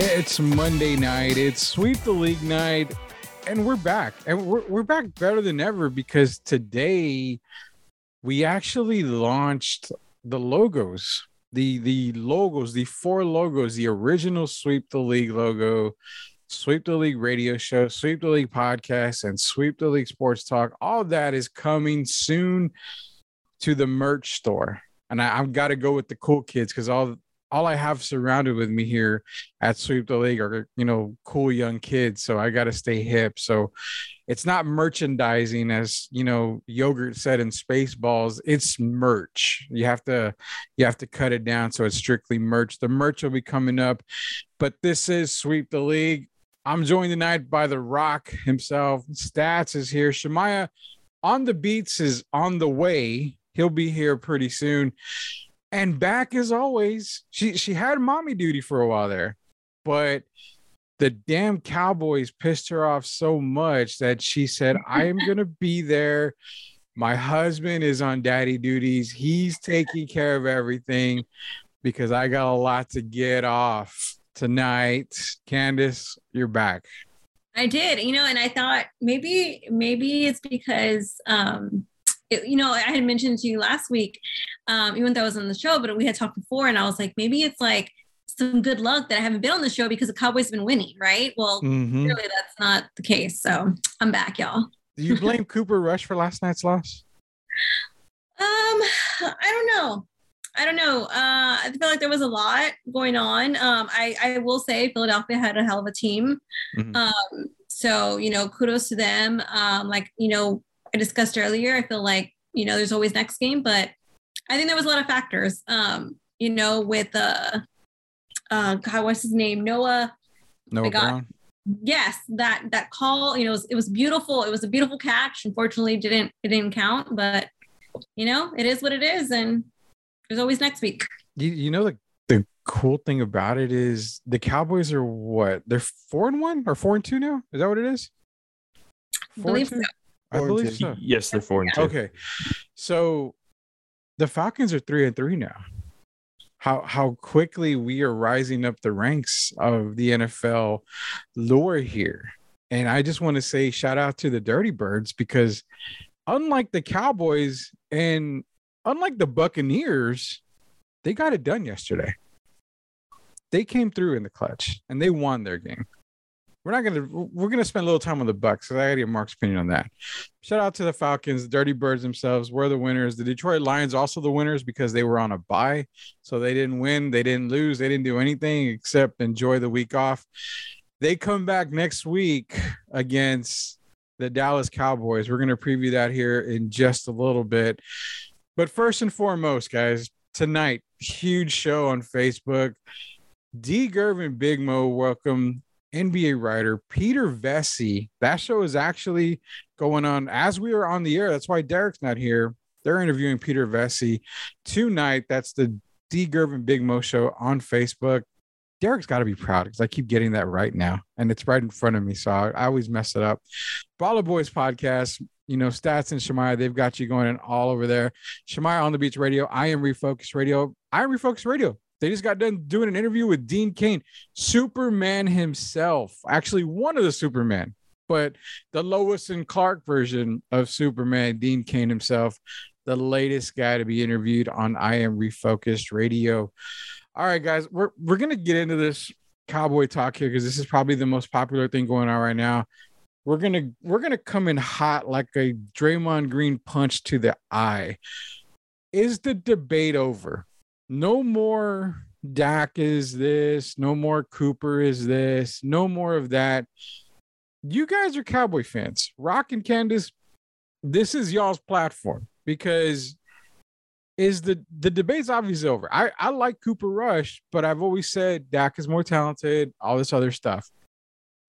It's Monday night. It's Sweep the League night, and we're back. And we're, we're back better than ever because today we actually launched the logos. The the logos, the four logos, the original Sweep the League logo, Sweep the League radio show, Sweep the League podcast, and Sweep the League sports talk. All that is coming soon to the merch store. And I, I've got to go with the cool kids because all all I have surrounded with me here at Sweep the League are, you know, cool young kids. So I got to stay hip. So it's not merchandising as, you know, yogurt said in Spaceballs. It's merch. You have to, you have to cut it down. So it's strictly merch. The merch will be coming up, but this is Sweep the League. I'm joined tonight by The Rock himself. Stats is here. Shemaya on the beats is on the way. He'll be here pretty soon and back as always. She she had mommy duty for a while there, but the damn Cowboys pissed her off so much that she said, "I am gonna be there." My husband is on daddy duties. He's taking care of everything because I got a lot to get off tonight. Candace, you're back. I did, you know, and I thought maybe maybe it's because um it, you know, I had mentioned to you last week, um, even though I was on the show, but we had talked before, and I was like, maybe it's like some good luck that I haven't been on the show because the Cowboys have been winning, right? Well, mm-hmm. clearly that's not the case. So I'm back, y'all. Do you blame Cooper Rush for last night's loss? Um, I don't know. I don't know. Uh, I feel like there was a lot going on. Um, I, I will say Philadelphia had a hell of a team. Mm-hmm. Um, so you know, kudos to them. Um, like you know, I discussed earlier, I feel like, you know, there's always next game, but I think there was a lot of factors. Um, you know, with uh uh God, what's his name? Noah. Noah got, Brown. Yes, that that call, you know, it was, it was beautiful. It was a beautiful catch. Unfortunately, didn't it didn't count, but you know, it is what it is, and there's always next week. You, you know the the cool thing about it is the Cowboys are what? They're four and one or four and two now? Is that what it is? Four I believe so. I believe so. Yes, they're four and two. Okay, so the Falcons are three and three now. How how quickly we are rising up the ranks of the NFL lore here, and I just want to say shout out to the Dirty Birds because unlike the Cowboys and unlike the Buccaneers, they got it done yesterday. They came through in the clutch and they won their game we're not gonna we're gonna spend a little time on the Bucs. So I gotta get Mark's opinion on that. Shout out to the Falcons, the Dirty Birds themselves. We're the winners. The Detroit Lions also the winners because they were on a bye, so they didn't win, they didn't lose, they didn't do anything except enjoy the week off. They come back next week against the Dallas Cowboys. We're gonna preview that here in just a little bit. But first and foremost, guys, tonight huge show on Facebook. D. Gervin Big Mo, welcome NBA writer Peter Vecsey. That show is actually going on as we are on the air. That's why Derek's not here. They're interviewing Peter Vecsey tonight. That's the D Gervin Big Mo show on Facebook. Derek's got to be proud because I keep getting that right now, and it's right in front of me. So I, I always mess it up. Baller Boys podcast, you know, Stats and Shemaya, they've got you going all over there. Shemaya on the Beach Radio. I am Refocus Radio. I am Refocus Radio. They just got done doing an interview with Dean Cain, Superman himself, actually one of the Superman, but the Lois and Clark version of Superman, Dean Cain himself, the latest guy to be interviewed on I Am Refocused Radio. All right, guys, we're we're gonna get into this cowboy talk here because this is probably the most popular thing going on right now. We're gonna we're gonna come in hot like a Draymond Green punch to the eye. Is the debate over? No more Dak is this, no more Cooper is this, no more of that. You guys are Cowboy fans. Rock and Candace, this is y'all's platform because is the the debate's obviously over. I I like Cooper Rush, but I've always said Dak is more talented, all this other stuff.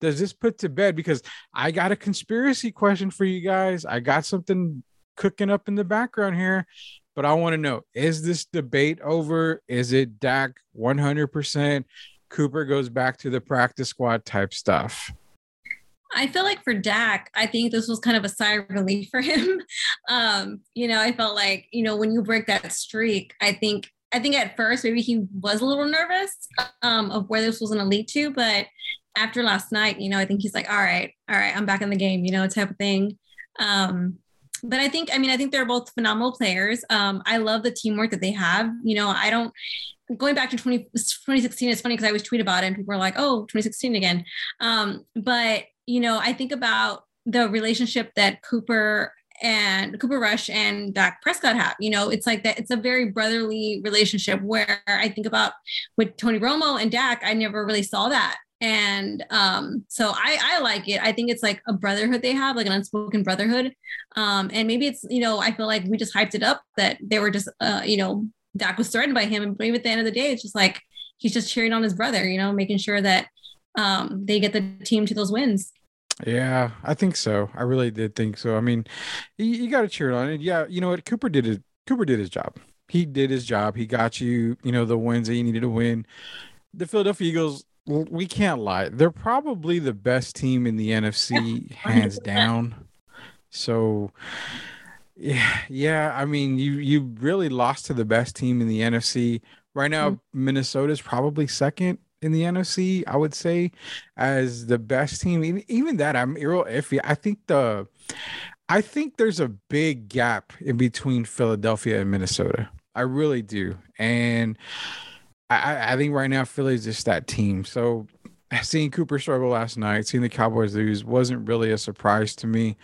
Does this put to bed because I got a conspiracy question for you guys. I got something cooking up in the background here but I want to know is this debate over? Is it Dak 100%? Cooper goes back to the practice squad type stuff. I feel like for Dak, I think this was kind of a sigh of relief for him. Um, you know, I felt like, you know, when you break that streak, I think I think at first maybe he was a little nervous um, of where this was going to lead to, but after last night, you know, I think he's like, all right, all right, I'm back in the game, you know, type of thing. Um, but I think, I mean, I think they're both phenomenal players. Um, I love the teamwork that they have. You know, I don't, going back to 20, 2016 is funny because I always tweet about it and people are like, oh, 2016 again. Um, but, you know, I think about the relationship that Cooper and Cooper Rush and Dak Prescott have. You know, it's like that. It's a very brotherly relationship where I think about with Tony Romo and Dak. I never really saw that, and um, so I, I like it. I think it's like a brotherhood they have, like an unspoken brotherhood. Um, and maybe it's you know I feel like we just hyped it up that they were just uh, you know Dak was threatened by him, and maybe at the end of the day, it's just like he's just cheering on his brother. You know, making sure that um, they get the team to those wins. Yeah, I think so. I really did think so. I mean, you, you got to cheer it on it. Yeah, you know what? Cooper did it. Cooper did his job. He did his job. He got you, you know, the wins that you needed to win. The Philadelphia Eagles, we can't lie. They're probably the best team in the NFC, hands down. So, yeah, yeah. I mean, you you really lost to the best team in the NFC. Right now, mm-hmm. Minnesota is probably second in the NFC, I would say, as the best team. Even that, I'm real iffy. I think the, I think there's a big gap in between Philadelphia and Minnesota. I really do, and I, I think right now Philly's just that team. So seeing Cooper struggle last night, seeing the Cowboys lose wasn't really a surprise to me.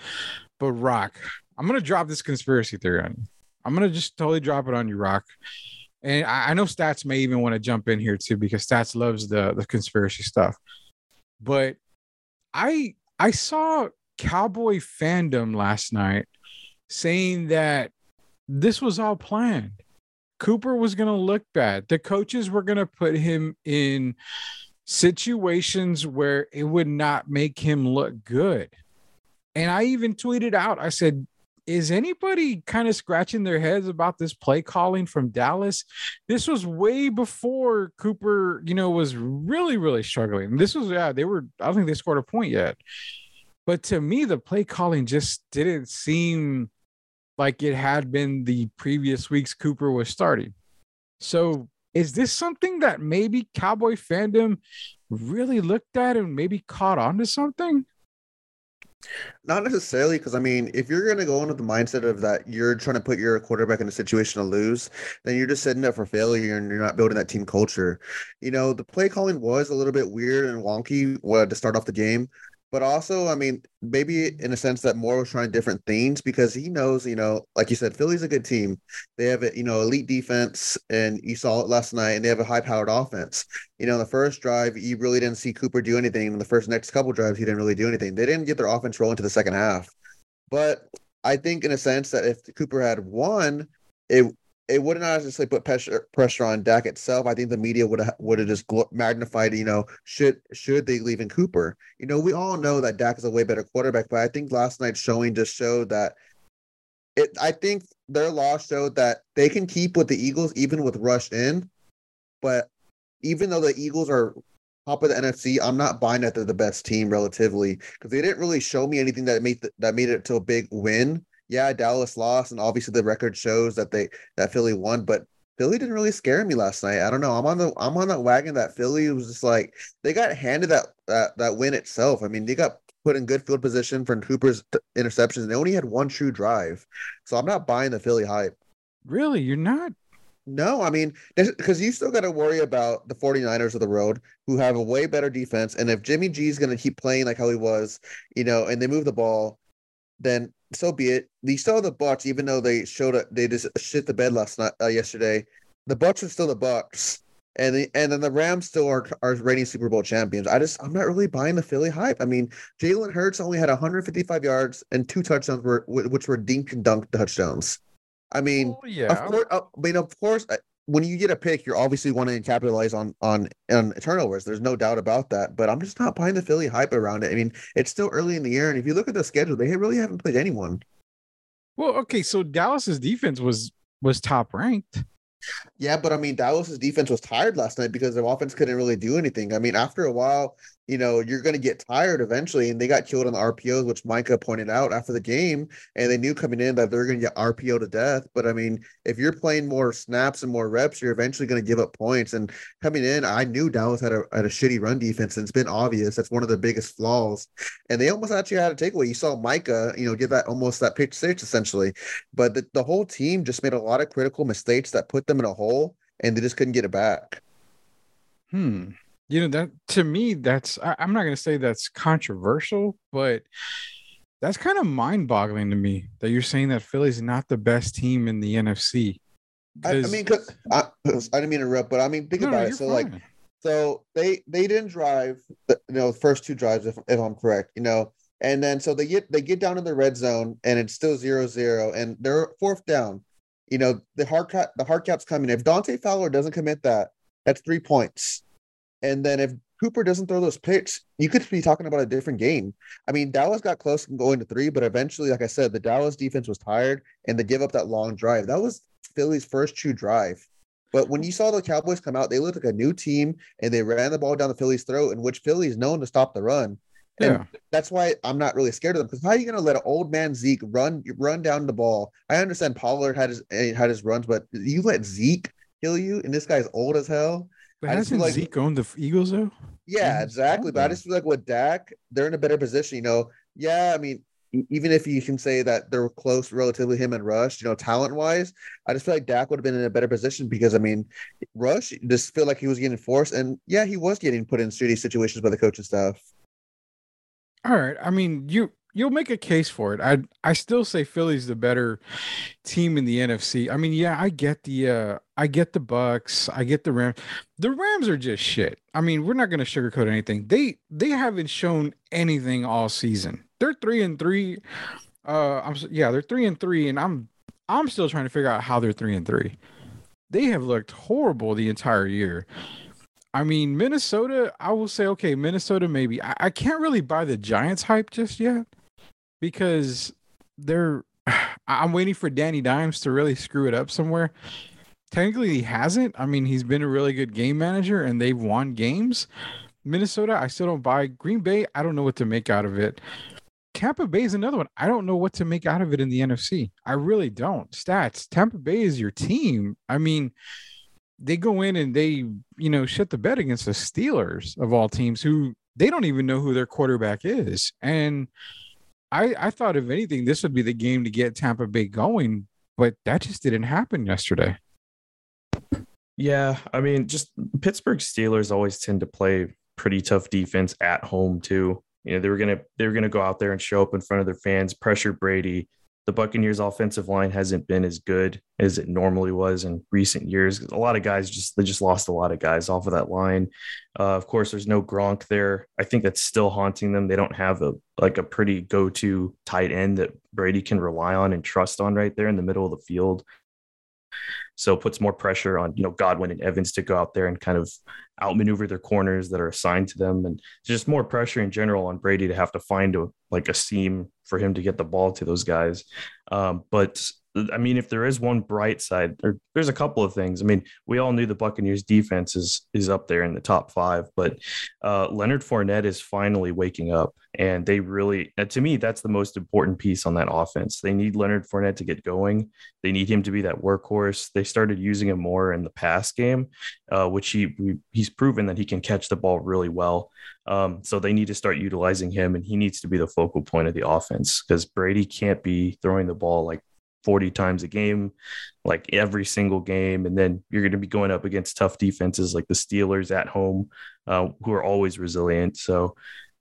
But Rock, I'm gonna drop this conspiracy theory on you. I'm gonna just totally drop it on you, Rock and I, I know Stats may even want to jump in here too because Stats loves the the conspiracy stuff. But I I saw Cowboy fandom last night saying that this was all planned. Cooper was going to look bad. The coaches were going to put him in situations where it would not make him look good. And I even tweeted out, I said, is anybody kind of scratching their heads about this play calling from Dallas? This was way before Cooper, you know, was really, really struggling. This was, yeah, they were, I don't think they scored a point yet. But to me, the play calling just didn't seem like it had been the previous weeks Cooper was starting. So is this something that maybe Cowboy fandom really looked at and maybe caught on to something? Not necessarily, because I mean, if you're going to go into the mindset of that you're trying to put your quarterback in a situation to lose, then you're just setting up for failure and you're not building that team culture. You know, the play calling was a little bit weird and wonky uh, to start off the game, but also, I mean, maybe in a sense that Moore was trying different things because he knows, you know, like you said, Philly's a good team. They have a, you know, elite defense, and you saw it last night, and they have a high powered offense. You know, the first drive, you really didn't see Cooper do anything. In the first next couple drives, he didn't really do anything. They didn't get their offense rolling to the second half. But I think, in a sense, that if Cooper had won, it it would not necessarily put pressure pressure on Dak itself. I think the media would have would have just magnified. You know, should should they leave in Cooper? You know, we all know that Dak is a way better quarterback, but I think last night's showing just showed that. It. I think their loss showed that they can keep with the Eagles even with Rush in, but even though the Eagles are top of the NFC, I'm not buying that they're the best team relatively because they didn't really show me anything that made the, that made it to a big win yeah, Dallas lost, and obviously the record shows that they that Philly won, but Philly didn't really scare me last night. I don't know. I'm on the I'm on that wagon that Philly was just like they got handed that that that win itself. I mean, they got put in good field position for Cooper's interceptions, and they only had one true drive. So I'm not buying the Philly hype. Really, you're not. No, I mean, because you still got to worry about the 49ers of the road who have a way better defense. And if Jimmy G is going to keep playing like how he was, you know, and they move the ball, then so be it. They still the Bucs, even though they showed up, they just shit the bed last night, uh, yesterday. The Bucs are still the Bucs, and the, and then the Rams still are are reigning Super Bowl champions. I just I'm not really buying the Philly hype. I mean, Jalen Hurts only had 155 yards and two touchdowns, were which were dink and dunk touchdowns. I mean, oh, yeah. Of course, uh, I mean, of course, when you get a pick, you're obviously wanting to capitalize on on on turnovers. There's no doubt about that. But I'm just not buying the Philly hype around it. I mean, it's still early in the year, and if you look at the schedule, they really haven't played anyone. Well, okay, so Dallas's defense was was top ranked. Yeah, but I mean, Dallas's defense was tired last night because their offense couldn't really do anything. I mean, after a while, you know, you're going to get tired eventually. And they got killed on the RPOs, which Micah pointed out after the game. And they knew coming in that they're going to get RPO to death. But I mean, if you're playing more snaps and more reps, you're eventually going to give up points. And coming in, I knew Dallas had a, had a shitty run defense. And it's been obvious. That's one of the biggest flaws. And they almost actually had a takeaway. You saw Micah, you know, give that almost that pitch six essentially. But the, the whole team just made a lot of critical mistakes that put them in a hole and they just couldn't get it back. Hmm you know that to me that's I, am not going to say that's controversial but that's kind of mind-boggling to me that you're saying that philly's not the best team in the nfc I, I, mean cause I, I didn't mean to interrupt but i mean think no, about no, it so fine. like so they they didn't drive the, you know the first two drives if, if i'm correct you know and then so they get they get down in the red zone and it's still zero zero and they're fourth down. You know the hard cap the hard cap's coming. If dante fowler doesn't commit that that's three points and then if Cooper doesn't throw those picks, you could be talking about a different game. I mean, Dallas got close and going to three, but eventually, like I said, the Dallas defense was tired and they give up that long drive. That was Philly's first true drive. But when you saw the Cowboys come out, they looked like a new team and they ran the ball down the Philly's throat, in which Philly is known to stop the run. And yeah. that's why I'm not really scared of them. Because how are you going to let an old man Zeke run run down the ball? I understand Pollard had his eh, had his runs, but you let Zeke kill you, and this guy's old as hell. But I hasn't like, Zeke owned the Eagles though? Yeah, exactly. But I just feel like with Dak, they're in a better position. You know, yeah, I mean, even if you can say that they're close relatively him and Rush, you know, talent wise, I just feel like Dak would have been in a better position because I mean, Rush just feel like he was getting forced, and yeah, he was getting put in shitty situations by the coaching staff. All right, I mean, you you'll make a case for it. I I still say Philly's the better team in the NFC. I mean, yeah, I get the uh I get the Bucs, I get the Rams. The Rams are just shit. I mean, we're not going to sugarcoat anything. They they haven't shown anything all season. They're 3 and 3. Uh I'm yeah, they're 3 and 3 and I'm I'm still trying to figure out how they're 3 and 3. They have looked horrible the entire year. I mean, Minnesota, I will say, okay, Minnesota maybe. I, I can't really buy the Giants hype just yet because they're I'm waiting for Danny Dimes to really screw it up somewhere. Technically, he hasn't. I mean, he's been a really good game manager and they've won games. Minnesota, I still don't buy. Green Bay, I don't know what to make out of it. Tampa Bay is another one. I don't know what to make out of it in the NFC. I really don't. Stats. Tampa Bay is your team. I mean, they go in and they, you know, shut the bed against the Steelers of all teams who they don't even know who their quarterback is. And I, I thought if anything, this would be the game to get Tampa Bay going, but that just didn't happen yesterday. Yeah, I mean, just Pittsburgh Steelers always tend to play pretty tough defense at home too. You know, they were gonna they were gonna go out there and show up in front of their fans, pressure Brady, the Buccaneers offensive line hasn't been as good as it normally was in recent years. A lot of guys just they just lost a lot of guys off of that line. Uh, of course, there's no Gronk there. I think that's still haunting them. They don't have a like a pretty go-to tight end that Brady can rely on and trust on right there in the middle of the field. So puts more pressure on, you know, Godwin and Evans to go out there and kind of outmaneuver their corners that are assigned to them. And just more pressure in general on Brady to have to find a like a seam for him to get the ball to those guys. Um, but I mean, if there is one bright side, or there's a couple of things. I mean, we all knew the Buccaneers defense is is up there in the top five, but uh, Leonard Fournette is finally waking up, and they really, to me, that's the most important piece on that offense. They need Leonard Fournette to get going. They need him to be that workhorse. They started using him more in the pass game, uh, which he he's proven that he can catch the ball really well. Um, so they need to start utilizing him, and he needs to be the focal point of the offense because Brady can't be throwing the ball like 40 times a game, like every single game. And then you're going to be going up against tough defenses like the Steelers at home, uh, who are always resilient. So,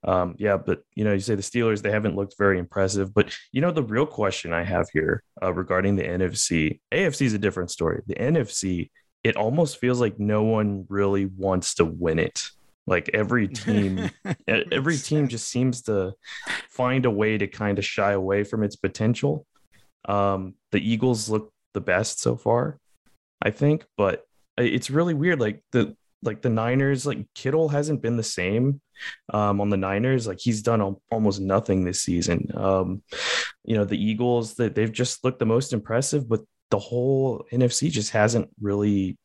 um, yeah, but you know, you say the Steelers, they haven't looked very impressive. But you know, the real question I have here uh, regarding the NFC, AFC is a different story. The NFC, it almost feels like no one really wants to win it. Like every team, every team just seems to find a way to kind of shy away from its potential. Um, the Eagles look the best so far, I think, but it's really weird. Like the like the Niners, like Kittle hasn't been the same um, on the Niners. Like he's done almost nothing this season. Um, you know, the Eagles that they've just looked the most impressive, but the whole NFC just hasn't really.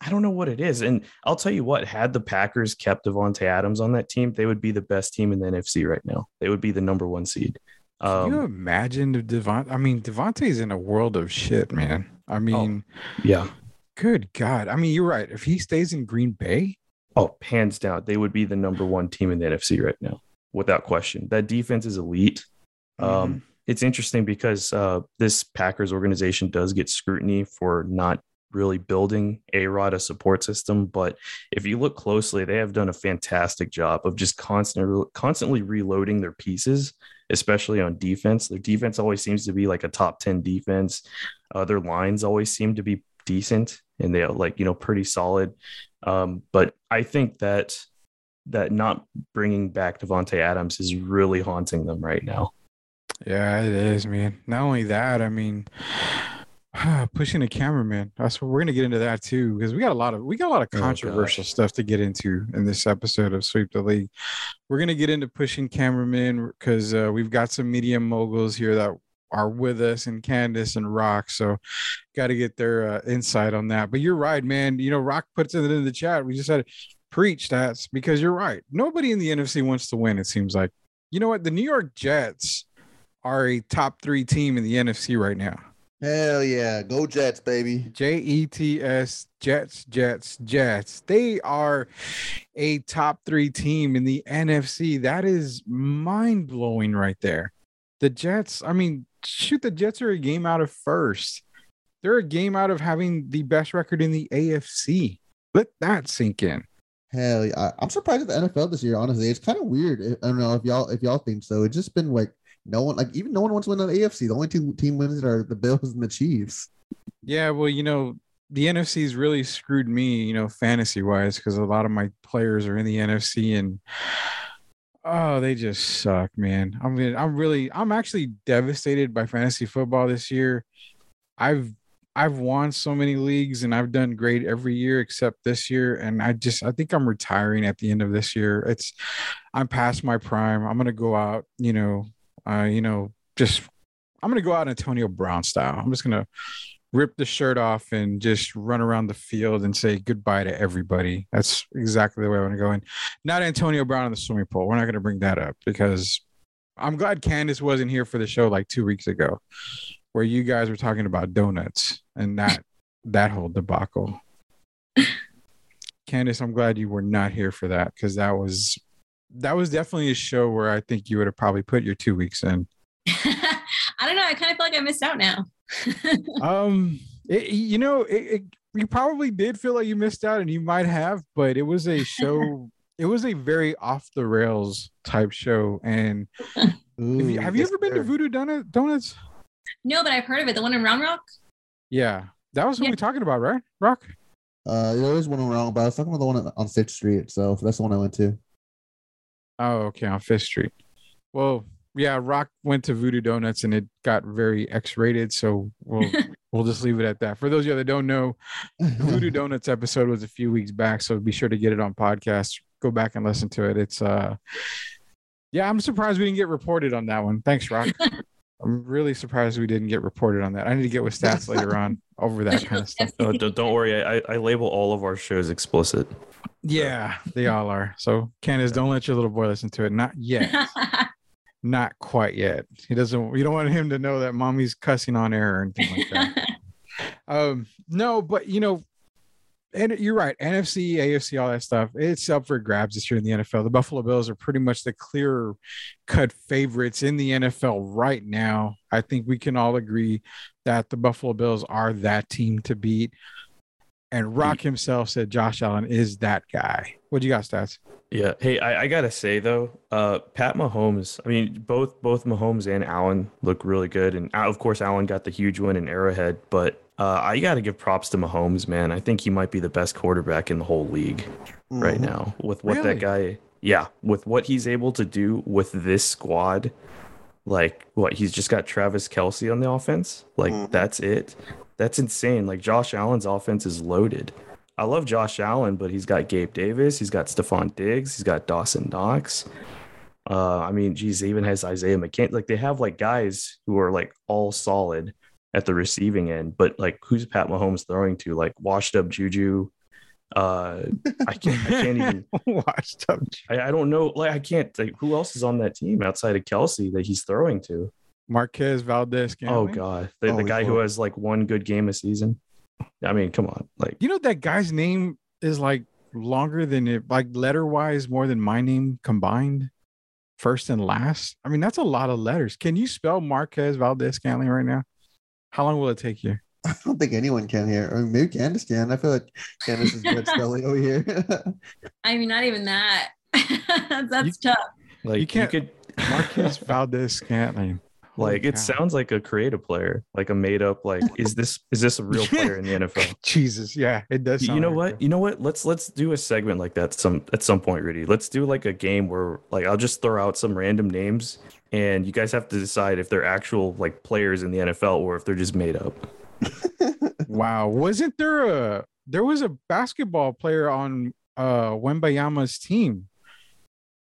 I don't know what it is, and I'll tell you what. Had the Packers kept Davante Adams on that team, they would be the best team in the NFC right now. They would be the number one seed. Can you imagine if Devon? I mean, Davante's in a world of shit, man. I mean, Yeah. good God. I mean, you're right. If he stays in Green Bay, Oh, hands down, they would be the number one team in the NFC right now, without question. That defense is elite. Um, it's interesting because uh, this Packers organization does get scrutiny for not really building a rod a support system, but if you look closely, they have done a fantastic job of just constantly constantly reloading their pieces, especially on defense. Their defense always seems to be like a top ten defense. Uh, lines always seem to be decent and they are like you know pretty solid. Um, but I think that that not bringing back Davante Adams is really haunting them right now. Yeah, it is, man. Not only that, I mean, pushing the cameraman. That's what we're gonna get into that too, because we got a lot of we got a lot of Oh, controversial gosh. stuff to get into in this episode of Sweep the League. We're gonna get into pushing cameraman because uh, we've got some media moguls here that are with us, and Candace and Rock. So, got to get their uh, insight on that. But you're right, man. You know, Rock puts it in the chat. We just said preach stats because you're right. Nobody in the NFC wants to win. It seems like. You know what? The New York Jets are a top three team in the NFC right now. Hell yeah. Go Jets, baby. J E T S, Jets, Jets, Jets. They are a top three team in the NFC. That is mind blowing right there. The Jets, I mean, shoot, the Jets are a game out of first. They're a game out of having the best record in the AFC. Let that sink in. Hell yeah. I'm surprised at the NFL this year, honestly. It's kind of weird. I don't know if y'all if y'all think so. It's just been like no one like even no one wants to win the AFC. The only two team wins are the Bills and the Chiefs. Yeah, well, you know, the NFC's really screwed me, you know, fantasy wise, because a lot of my players are in the NFC and oh, they just suck, man. I mean, I'm really, I'm actually devastated by fantasy football this year. I've I've won so many leagues and I've done great every year except this year. And I just I think I'm retiring at the end of this year. It's I'm past my prime. I'm gonna go out, you know, uh, you know, just I'm gonna go out Antonio Brown style. I'm just gonna rip the shirt off and just run around the field and say goodbye to everybody. That's exactly the way I want to go. And not Antonio Brown in the swimming pool. We're not going to bring that up because I'm glad Candace wasn't here for the show like two weeks ago, where you guys were talking about donuts and that that whole debacle. Candace, I'm glad you were not here for that because that was that was definitely a show where I think you would have probably put your two weeks in. I don't know. I kind of feel like I missed out now. Um, it, you know, it, it, you probably did feel like you missed out, and you might have, but it was a show. it was a very off the rails type show. And if you, have you ever been to. Voodoo Donut Donuts? no, but I've heard of it. The one in Round Rock. Yeah, that was what Yeah. we're talking about, right? Rock. Uh, there is one in wrong, but I was talking about the one on- on Sixth Street itself. That's the one I went to. Oh, okay, on Fifth Street. Well, yeah, Rock went to Voodoo Donuts, and it got very X-rated. So we'll we'll just leave it at that. For those of you that don't know, Voodoo Donuts episode was a few weeks back, so be sure to get it on podcast. Go back and listen to it. It's uh yeah, I'm surprised we didn't get reported on that one. Thanks, Rock. I'm really surprised we didn't get reported on that. I need to get with stats later on over that kind of stuff. Oh, don't, don't worry, I, I label all of our shows explicit. Yeah, they all are. So Candace, don't let your little boy listen to it. Not yet. Not quite yet. He doesn't you don't want him to know that mommy's cussing on air or anything like that. Um, no, but you know, and you're right. NFC, AFC, all that stuff. It's up for grabs this year in the NFL. The Buffalo Bills are pretty much the clear cut favorites in the NFL right now. I think we can all agree that the Buffalo Bills are that team to beat. And Rock himself said Josh Allen is that guy. What do you got, stats? Yeah. Hey, I, I gotta say though, uh, Pat Mahomes. I mean, both both Mahomes and Allen look really good, and uh, of course, Allen got the huge win in Arrowhead. But uh, I gotta give props to Mahomes, man. I think he might be the best quarterback in the whole league right Mhm. now with what Really? that guy. Yeah, with what he's able to do with this squad. Like what he's just got Travis Kelce on the offense. Like Mhm. that's it. That's insane. Like Josh Allen's offense is loaded. I love Josh Allen, but he's got Gabe Davis, he's got Stefon Diggs, he's got Dawson Knox. Uh, I mean, geez, even has Isaiah McCain. Like they have like guys who are like all solid, at the receiving end. But like, who's Pat Mahomes throwing to? Like washed up Juju. Uh, I can't. I can't even. Washed up. I, I don't know. Like, I can't. Like, who else is on that team outside of Kelce that he's throwing to? Marquez Valdes. Oh God, the, Oh, the guy who has like one good game a season. I mean, come on. Like, You know that guy's name is like longer than it, like letter wise, more than my name combined, first and last. I mean, that's a lot of letters. Can you spell Marquez Valdes Scantling right now? How long will it take you? I don't think anyone can here. I mean, maybe Candace can. I feel like Candace is good spelling over here. I mean, not even that. That's tough. like You can't- could. Marquez Valdes Scantling. Holy Like it cow. sounds like a creative player, like a made up. Like, is this is this a real player in the NFL? Jesus, yeah, it does. you know like what? that. You know what? Let's let's do a segment like that some at some point, Rudy. Let's do like a game where like I'll just throw out some random names and you guys have to decide if they're actual like players in the NFL or if they're just made up. Wow, wasn't there a there was a basketball player on uh Wembanyama's team,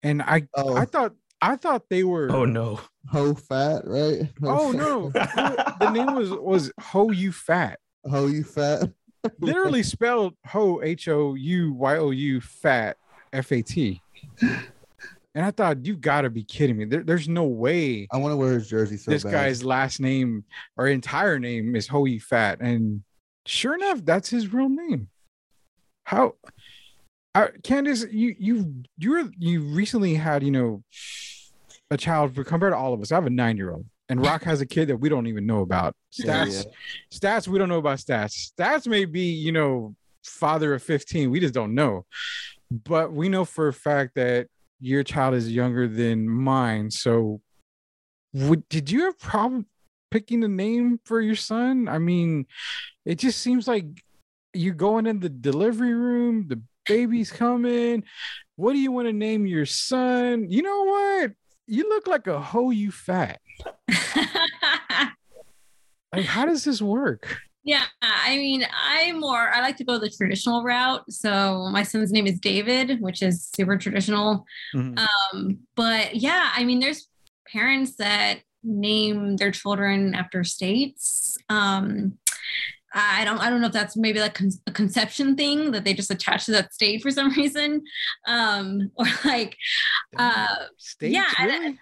and I oh, I thought I thought they were Oh no. Ho fat, right? Ho oh fat. no the name was was Ho You Fat Ho you fat. literally spelled Ho H O U Y O U Fat F A T, and I thought you got to be kidding me. There, there's no way I want to wear his jersey so this bad. guy's last name or entire name is Ho You Fat, and sure enough, that's his real name. How, uh, Candace, you you you're you recently had you know a child compared to all of us. I have a nine year old, and Rock has a kid that we don't even know about. Yeah, Stats, stats, we don't know about stats. Stats may be you know father of fifteen, we just don't know, but we know for a fact that your child is younger than mine. So, would did you have problem picking a name for your son? I mean, it just seems like you're going in the delivery room, the baby's coming. What do you want to name your son? You know what? You look like a hoe, you fat. Like, how does this work? yeah, I mean, I more I like to go the traditional route. So my son's name is David, which is super traditional. Mhm. Um, but yeah, I mean, there's parents that name their children after states. Um, I don't, I don't know if that's maybe like con- a conception thing that they just attach to that state for some reason, um, or like, uh, States, yeah, I-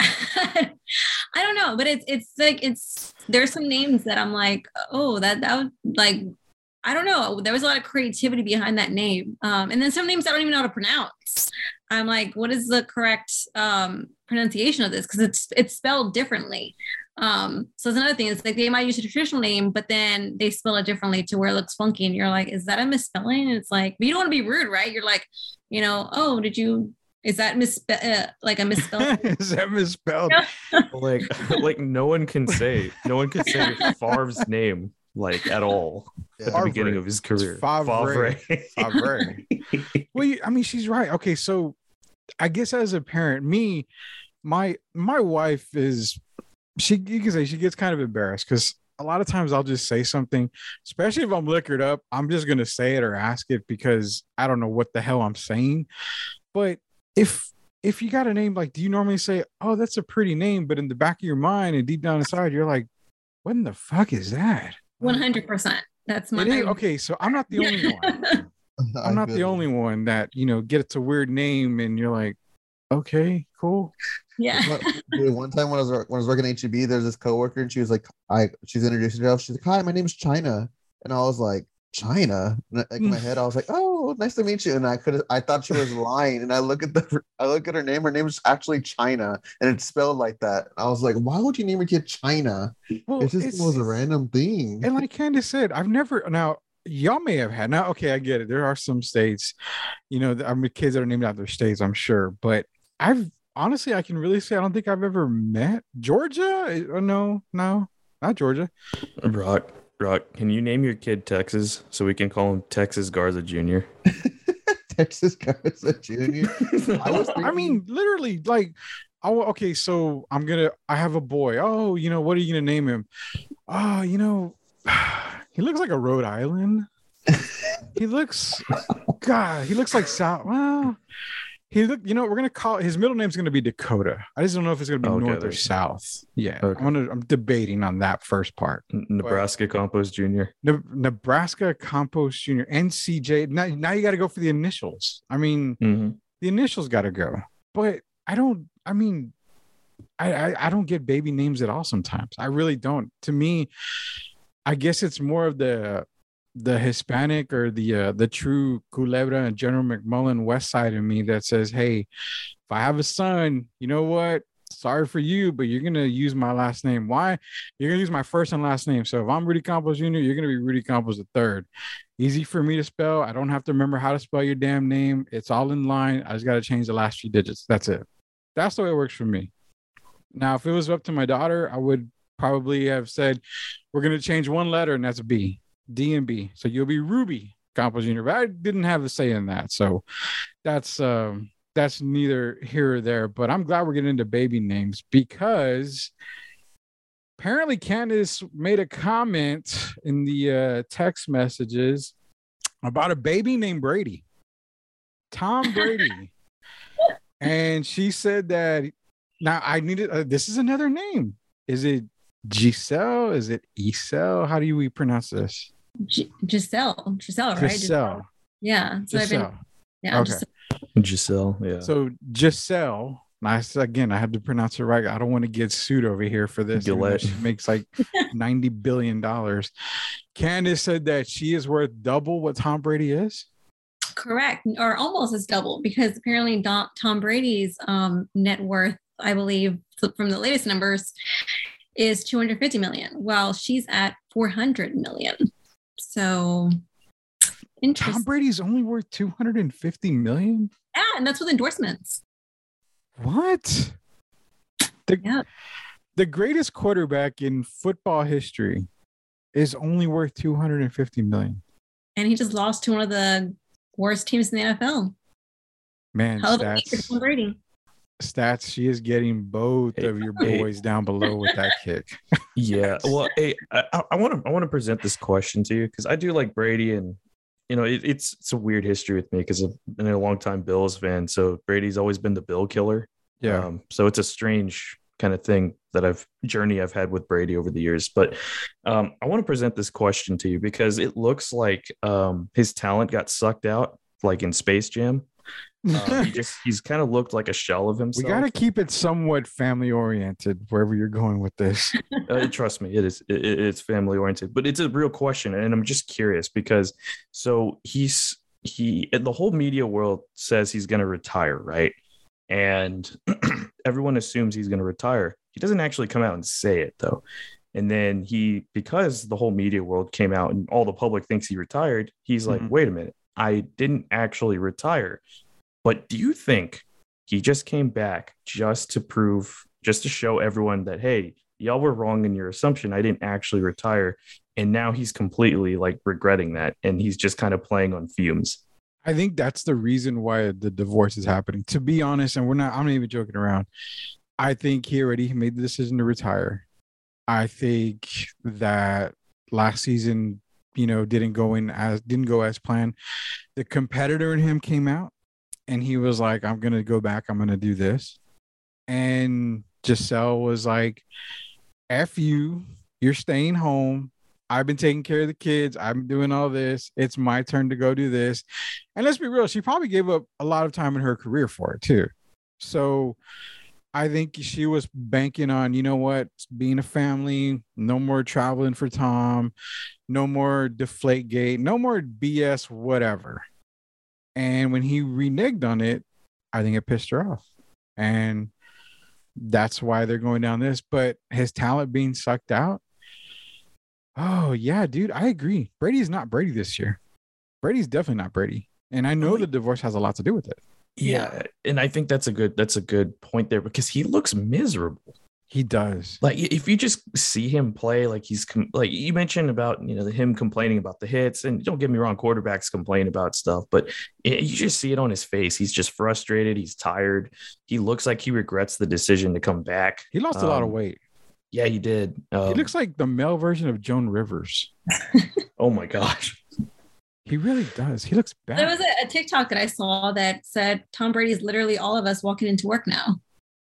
I don't know, but it's it's like it's there's some names that I'm like, oh, that that would like I don't know. There was a lot of creativity behind that name. Um, and then some names I don't even know how to pronounce. I'm like, what is the correct um pronunciation of this? Because it's it's spelled differently. Um, so it's another thing. It's like they might use a traditional name, but then they spell it differently to where it looks funky. And you're like, is that a misspelling? And it's like, but you don't want to be rude, right? You're like, you know, oh, did you is that misspell uh, like a misspelling? Is that misspelled? No. Like like no one can say no one can say Favre's name like at all at the Yeah. beginning of his career. Favre. Favre. well, you- I mean, she's right. Okay, so I guess as a parent, me, my my wife is she you can say she gets kind of embarrassed because a lot of times I'll just say something, especially if I'm liquored up, I'm just gonna say it or ask it because I don't know what the hell I'm saying. But if if you got a name like, do you normally say, "Oh, that's a pretty name," but in the back of your mind and deep down inside, you're like, "What in the fuck is that?" One hundred percent. That's my It is okay. So I'm not the only one. I'm not the only one that you know gets a weird name and you're like, okay, cool. yeah. One- one time when I was when I was working at HEB, there's this coworker and she was like, I she's introducing herself. She's like, Hi, my name's China. And I was like, China? And like in my mm. head, I was like, Oh, nice to meet you. And I could I thought she was lying. And I look at the I look at her name, her name is actually China, and it's spelled like that. And I was like, Why would you name your kid China? Well, it just was a random thing. And like Candace said, I've never now. Y'all may have had now. Okay, I get it. There are some states, you know, I mean, kids that are named after states. I'm sure, but I've honestly, I can really say I don't think I've ever met Georgia. Uh, no, no, not Georgia. Rock, Rock, can you name your kid Texas so we can call him Texas Garza Jr.? Texas Garza Jr. I was I mean, literally, like, oh, okay. So I'm gonna. I have a boy. Oh, you know, what are you gonna name him? Oh, you know, he looks like a Rhode Island. he looks, God, he looks like South. Well, He look, you know, we're gonna call his middle name's gonna be Dakota. I just don't know if it's gonna be Okay, North or. South. Yeah, Okay. I'm gonna, I'm debating on that first part. Nebraska Compost Jr. Ne- Nebraska Compost Jr. NCJ. Now, now you got to go for the initials. I mean, Mhm. the initials got to go. But I don't. I mean, I, I I don't get baby names at all. Sometimes I really don't. To me, I guess it's more of the the Hispanic or the uh, the true Culebra and General McMullen West Side of me that says, "Hey, if I have a son, you know what? Sorry for you, but you're gonna use my last name. Why? You're gonna use my first and last name. So if I'm Rudy Campos Jr., you're gonna be Rudy Campos the third. Easy for me to spell. I don't have to remember how to spell your damn name. It's all in line. I just gotta change the last few digits. That's it. That's the way it works for me. Now, if it was up to my daughter, I would probably have said, "We're gonna change one letter, and that's a B, D and B. So you'll be Ruby Campos Jr." But I didn't have a say in that, so that's um that's neither here or there. But I'm glad we're getting into baby names because apparently Candace made a comment in the uh, text messages about a baby named Brady, Tom Brady, and she said that now I needed uh, this is another name. Is it Gisele? Is it Isel? How do we pronounce this? G- Gisele, Gisele, right? Gisele. Yeah. So I've been, yeah. Okay. Gisele. Gisele. Yeah. So Gisele, nice again. I have to pronounce it right. I don't want to get sued over here for this. even Gillette. She makes like ninety billion dollars. Candace said that she is worth double what Tom Brady is. Correct, or almost as double, because apparently Tom Brady's um, net worth, I believe, from the latest numbers, is 250 million, while she's at 400 million. So Tom interesting. Brady's only worth two hundred and fifty million. Yeah, and that's with endorsements. What? The, Yeah. the greatest quarterback in football history is only worth 250 million. And he just lost to one of the worst teams in the NFL. Man, Hell of for Tom Brady. Stats. She is getting both Hey, of your hey. boys down below with that kick. Yeah. Well, hey, I want to I want to present this question to you because I do like Brady, and you know it, it's it's a weird history with me because I've been a long time Bills fan. So Brady's always been the Bill killer. Yeah. Um, so it's a strange kind of thing that I've journey I've had with Brady over the years. But um, I want to present this question to you because it looks like um, his talent got sucked out, like in Space Jam. Um, he just he's kind of looked like a shell of himself. we got to keep it somewhat family oriented wherever you're going with this. uh, trust me, it is it, it- it's family oriented, but it's a real question, and I'm just curious because so he's he the whole media world says he's going to retire, right? And everyone assumes he's going to retire. He doesn't actually come out and say it though. And then he, because the whole media world came out and all the public thinks he retired, he's like, Mhm. wait a minute, I didn't actually retire. But do you think he just came back just to prove, just to show everyone that, hey, y'all were wrong in your assumption. I didn't actually retire. And now he's completely like regretting that. And he's just kind of playing on fumes. I think that's the reason why the divorce is happening. To be honest, and we're not, I'm not even joking around. I think he already made the decision to retire. I think that last season, you know, didn't go in as didn't go as planned. The competitor in him came out and he was like, I'm gonna go back, I'm gonna do this. And Gisele was like, F you, you're staying home. I've been taking care of the kids. I'm doing all this. It's my turn to go do this. And let's be real, she probably gave up a lot of time in her career for it too. So I think she was banking on, you know what, being a family, no more traveling for Tom, no more deflate gate, no more BS, whatever. And when he reneged on it, I think it pissed her off. And that's why they're going down this. But his talent being sucked out. Oh, yeah, dude, I agree. Brady's not Brady this year. Brady's definitely not Brady. And I know the divorce has a lot to do with it. Yeah. And I think that's a good that's a good point there because he looks miserable. He does. Like if you just see him play, like he's com- like you mentioned about you know him complaining about the hits, and don't get me wrong, quarterbacks complain about stuff, but it, you just see it on his face. He's just frustrated. He's tired. He looks like he regrets the decision to come back. He lost a lot of Um, weight. Yeah, he did. Um, he looks like the male version of Joan Rivers. oh my gosh. He really does. He looks bad. There was a, a TikTok that I saw that said Tom Brady's literally all of us walking into work now.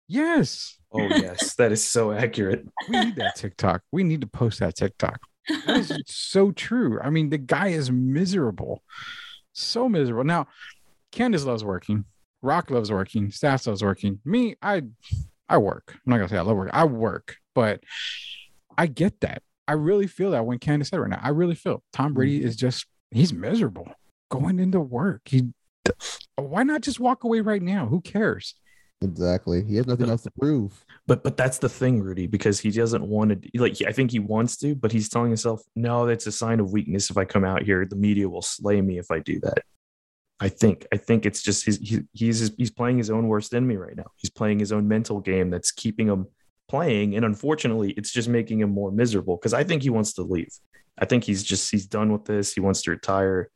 yes. Oh yes, that is so accurate. We need that TikTok. We need to post that TikTok. That is so true. I mean, the guy is miserable. So miserable. Now, Candace loves working. Rock loves working. Stats loves working. Me, I I work. I'm not gonna say I love work. I work, but I get that. I really feel that when Candace said right now. I really feel Tom Brady mm-hmm. is just he's miserable going into work. He why not just walk away right now? Who cares? Exactly. He has nothing else to prove. But but that's the thing, Rudy, because he doesn't want to. Like I think he wants to, but he's telling himself, "No, that's a sign of weakness. If I come out here, the media will slay me if I do that." I think I think it's just his, he, he's he's playing his own worst enemy right now. He's playing his own mental game that's keeping him playing, and unfortunately, it's just making him more miserable. Because I think he wants to leave. I think he's just he's done with this. He wants to retire.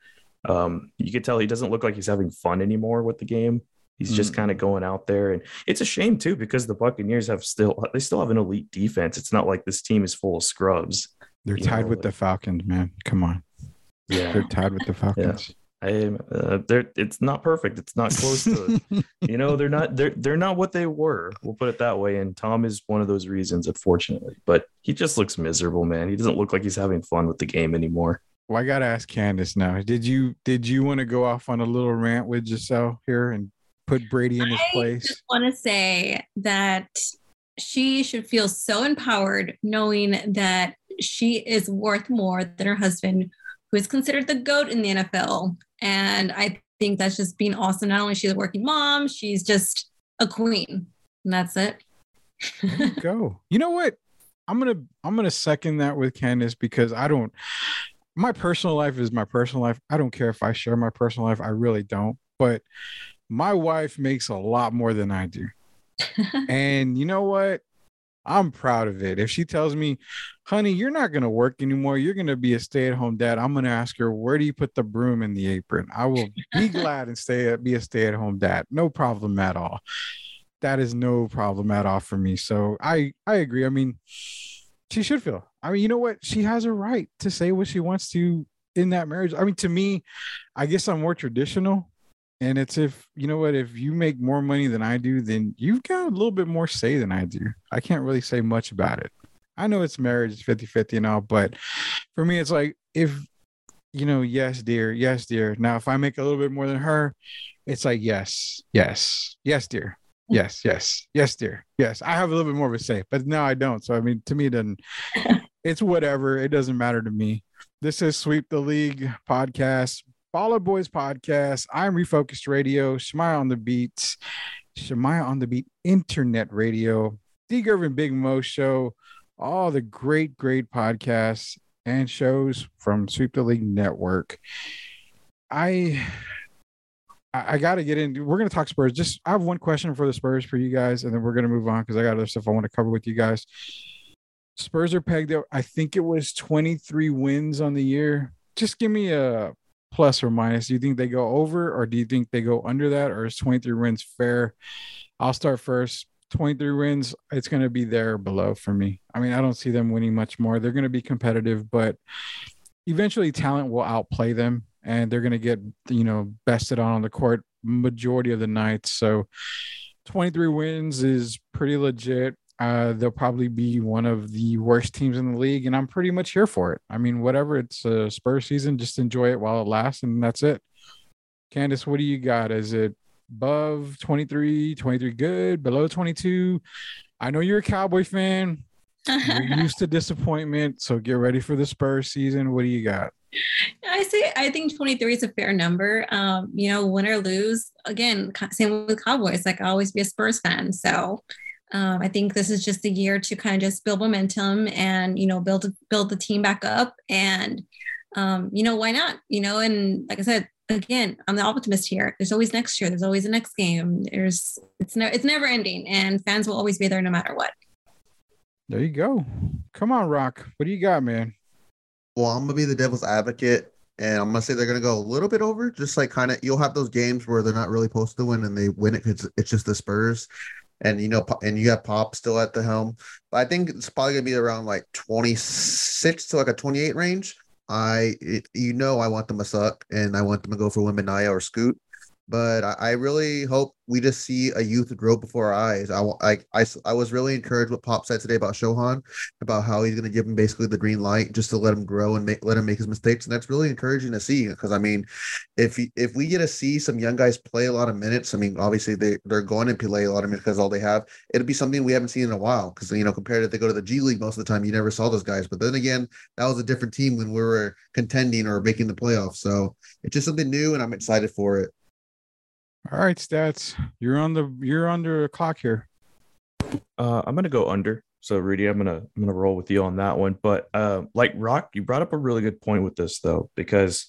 Um, you can tell he doesn't look like he's having fun anymore with the game. He's just Mm. kind of going out there, and it's a shame too because the Buccaneers have still they still have an elite defense. It's not like this team is full of scrubs. They're tied know, with like- the Falcons, man. Come on. Yeah, they're tied with the Falcons. I uh, they're it's not perfect. It's not close to you know they're not they're they're not what they were. We'll put it that way. And Tom is one of those reasons, unfortunately. But he just looks miserable, man. He doesn't look like he's having fun with the game anymore. Well, I gotta ask Candace now. Did you did you want to go off on a little rant with Gisele here and put Brady in his place. I place? just want to say that she should feel so empowered knowing that she is worth more than her husband, who is considered the GOAT in the NFL. And I think that's just being awesome. Not only is she a working mom, she's just a queen. And that's it. There you go. You know what? I'm gonna I'm gonna second that with Candace because I don't. My personal life is my personal life. I don't care if I share my personal life. I really don't. But my wife makes a lot more than I do. And you know what? I'm proud of it. If she tells me, honey, you're not going to work anymore, you're going to be a stay at home dad, I'm going to ask her, where do you put the broom in the apron? I will be glad and stay be a stay at home dad. No problem at all. That is no problem at all for me. So I, I agree. I mean, she should feel. I mean, you know what? She has a right to say what she wants to in that marriage. I mean, to me, I guess I'm more traditional. And it's if, you know what, if you make more money than I do, then you've got a little bit more say than I do. I can't really say much about it. I know it's marriage, it's 50 50 and all, but for me, it's like, if, you know, yes, dear, yes, dear. Now, if I make a little bit more than her, it's like, yes, yes, yes, dear. Yes, yes, yes, dear. Yes, I have a little bit more of a say, but no, I don't. So, I mean, to me, it doesn't, it's whatever. It doesn't matter to me. This is Sweep the League podcast, Baller Boys podcast. I'm Refocused Radio, Shemaya on the Beats, Shemaya on the Beat Internet Radio, D Gervin Big Mo Show, all the great, great podcasts and shows from Sweep the League Network. I I, got to get in. We're going to talk Spurs. Just I have one question for the Spurs for you guys, and then we're going to move on because I got other stuff I want to cover with you guys. Spurs are pegged at I think it was 23 wins on the year. Just give me a plus or minus. Do you think they go over, or do you think they go under that, or is 23 wins fair? I'll start first. 23 wins, it's going to be there below for me. I mean, I don't see them winning much more. They're going to be competitive, but eventually talent will outplay them and they're going to get, you know, bested on on the court majority of the nights. So 23 wins is pretty legit. Uh, they'll probably be one of the worst teams in the league, and I'm pretty much here for it. I mean, whatever, it's a Spurs season, just enjoy it while it lasts, and that's it. Candace, what do you got? Is it above 23, 23 good, below 22? I know you're a Cowboy fan. You're used to disappointment, so get ready for the Spurs season. What do you got? I say I think 23 is a fair number. Um, you know, win or lose. Again, same with Cowboys. Like I always be a Spurs fan. So um, I think this is just the year to kind of just build momentum and you know build build the team back up. And um, you know why not? You know, and like I said again, I'm the optimist here. There's always next year. There's always a next game. There's it's no it's never ending, and fans will always be there no matter what. There you go. Come on, Rock. What do you got, man? Well, I'm gonna be the devil's advocate, and I'm gonna say they're gonna go a little bit over. Just like kind of, you'll have those games where they're not really supposed to win, and they win it because it's just the Spurs, and you know, and you have Pop still at the helm. But I think it's probably gonna be around like 26 to like a 28 range. I, it, you know, I want them to suck, and I want them to go for Wembanyama or Scoot. But I, I really hope we just see a youth grow before our eyes. I, I, I, I was really encouraged what Pop said today about Sochan, about how he's going to give him basically the green light just to let him grow and make, let him make his mistakes, and that's really encouraging to see. Because I mean, if he, if we get to see some young guys play a lot of minutes, I mean, obviously they they're going to play a lot of minutes because all they have. It'll be something we haven't seen in a while. Because you know, compared to they go to the G League most of the time, you never saw those guys. But then again, that was a different team when we were contending or making the playoffs. So it's just something new, and I'm excited for it. All right, stats. You're on the you're under a clock here. Uh, I'm gonna go under. So Rudy, I'm gonna I'm gonna roll with you on that one. But uh, like Rock, you brought up a really good point with this though, because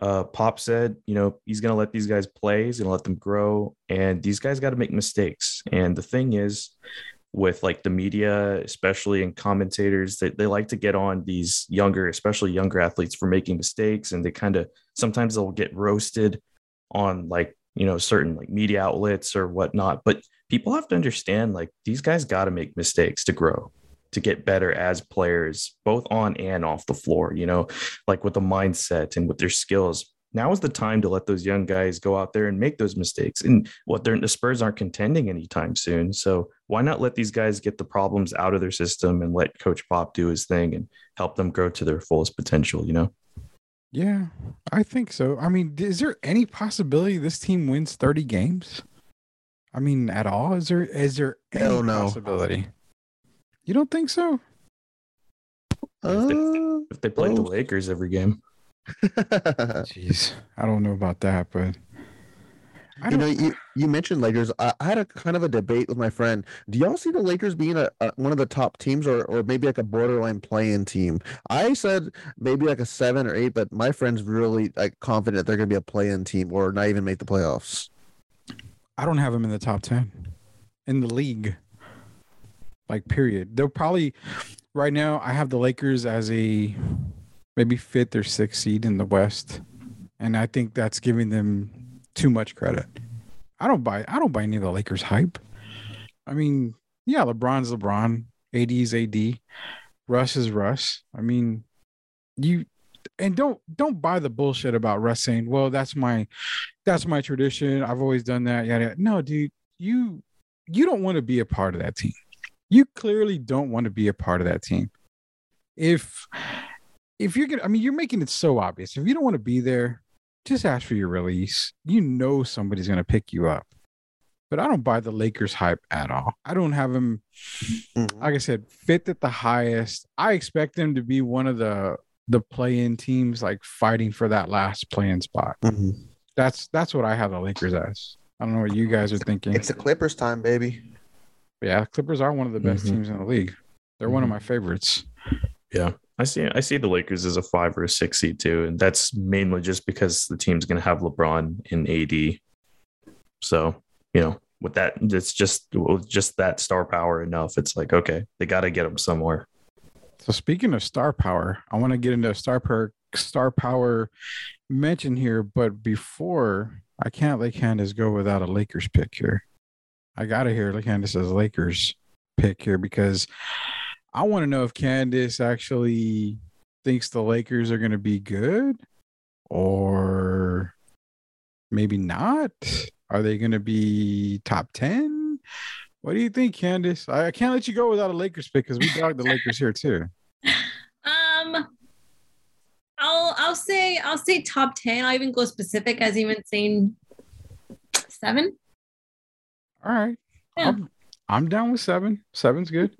uh, Pop said, you know, he's gonna let these guys play, he's gonna let them grow, and these guys got to make mistakes. And the thing is, with like the media, especially and commentators, they, they like to get on these younger, especially younger athletes for making mistakes, and they kind of sometimes they'll get roasted on like you know certain like media outlets or whatnot but people have to understand like these guys got to make mistakes to grow to get better as players both on and off the floor you know like with the mindset and with their skills. Now is the time to let those young guys go out there and make those mistakes. And what they're the spurs aren't contending anytime soon so why not let these guys get the problems out of their system and let coach pop do his thing and help them grow to their fullest potential you know Yeah, I think so. I mean, is there any possibility this team wins 30 games? I mean, at all? Is there is there any Hell no. possibility? You don't think so? Uh, if they played the Oh. lakers every game Jeez, I don't know about that, but I you know, you, you mentioned Lakers. I, I had a kind of a debate with my friend. Do y'all see the Lakers being a, a one of the top teams, or or maybe like a borderline playing team? I said maybe like a seven or eight, but my friend's really like confident they're going to be a play-in team or not even make the playoffs. I don't have them in the top 10 in the league. Like, period. They'll probably, right now, I have the Lakers as a maybe fifth or sixth seed in the West. And I think that's giving them too much credit. I don't buy, I don't buy any of the Lakers hype. I mean, yeah, LeBron's LeBron, AD is AD, Russ is Russ. I mean, you, and don't don't buy the bullshit about Russ saying, "Well, that's my that's my tradition. I've always done that." Yada. yada. No, dude, you you don't want to be a part of that team. You clearly don't want to be a part of that team. If if you're gonna, I mean, you're making it so obvious. If you don't want to be there, just ask for your release. You know somebody's gonna pick you up. But I don't buy the Lakers hype at all. I don't have them Mhm. like I said, fifth at the highest. I expect them to be one of the the play-in teams, like fighting for that last play-in spot. Mhm. That's that's what I have the Lakers as. I don't know what you guys are thinking. It's the Clippers time, baby. yeah, Clippers are one of the best Mhm. teams in the league. They're one of Mhm. my favorites. Yeah, I see. I see the Lakers as a five or a six seed too, and that's mainly just because the team's going to have LeBron in AD. So you know, with that, it's just with just that star power enough. It's like okay, they got to get him somewhere. So speaking of star power, I want to get into a star power star power mention here, but before I can't let Candace go without a Lakers pick here. I gotta hear Candace's Lakers pick here because I want to know if Candace actually thinks the Lakers are gonna be good or maybe not. Are they gonna be top 10? What do you think, Candace? I, I can't let you go without a Lakers pick because we dog the Lakers here too. Um, I'll I'll say I'll say top ten. I'll even go specific as even saying seven. All right. Yeah. I'm, I'm down with seven. Seven's good.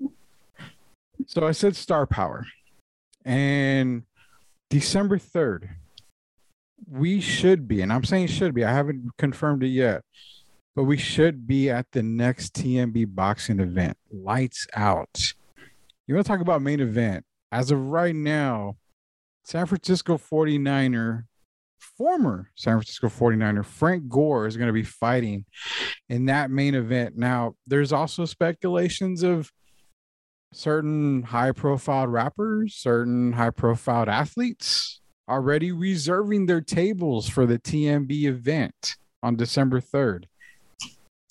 So I said star power. And December 3rd, we should be, and I'm saying should be, I haven't confirmed it yet, but we should be at the next TMB boxing event. Lights out. You want to talk about main event? As of right now, San Francisco 49er, former San Francisco 49er, Frank Gore is going to be fighting in that main event. Now, there's also speculations of certain high profile rappers, certain high profile athletes already reserving their tables for the TMB event on December 3rd.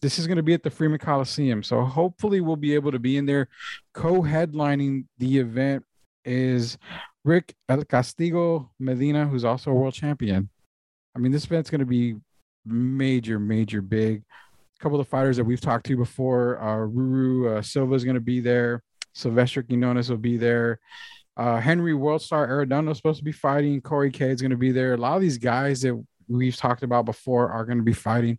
This is going to be at the Freeman Coliseum. So hopefully we'll be able to be in there co headlining the event is Rick El Castigo Medina, who's also a world champion. I mean, this event's going to be major, major big. A couple of fighters that we've talked to before, uh, Ruru uh, Silva is going to be there. Sylvester Quinones will be there. Uh, Henry Worldstar Arredondo is supposed to be fighting. Corey K is going to be there. A lot of these guys that we've talked about before are going to be fighting.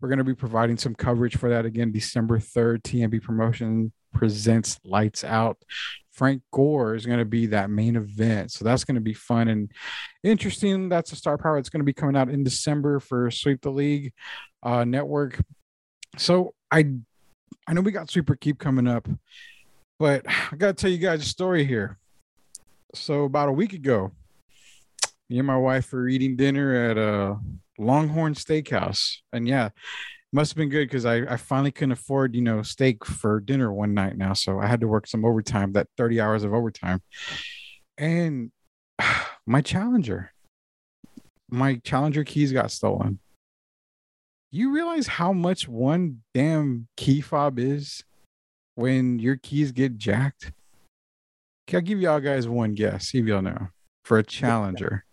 We're going to be providing some coverage for that again December 3rd. TMB Promotion presents Lights Out. Frank Gore is going to be that main event. So that's going to be fun and interesting. That's a star power. It's going to be coming out in December for Sweep the League uh, network. So I I know we got Super Keep coming up, but I got to tell you guys a story here. So about a week ago, me and my wife were eating dinner at a Longhorn Steakhouse, and yeah, must have been good because I, I finally couldn't afford you know steak for dinner one night now, so I had to work some overtime, that thirty hours of overtime, and my Challenger, my Challenger keys got stolen. You realize how much one damn key fob is when your keys get jacked? Can I'll give y'all guys one guess. See if y'all know for a Challenger.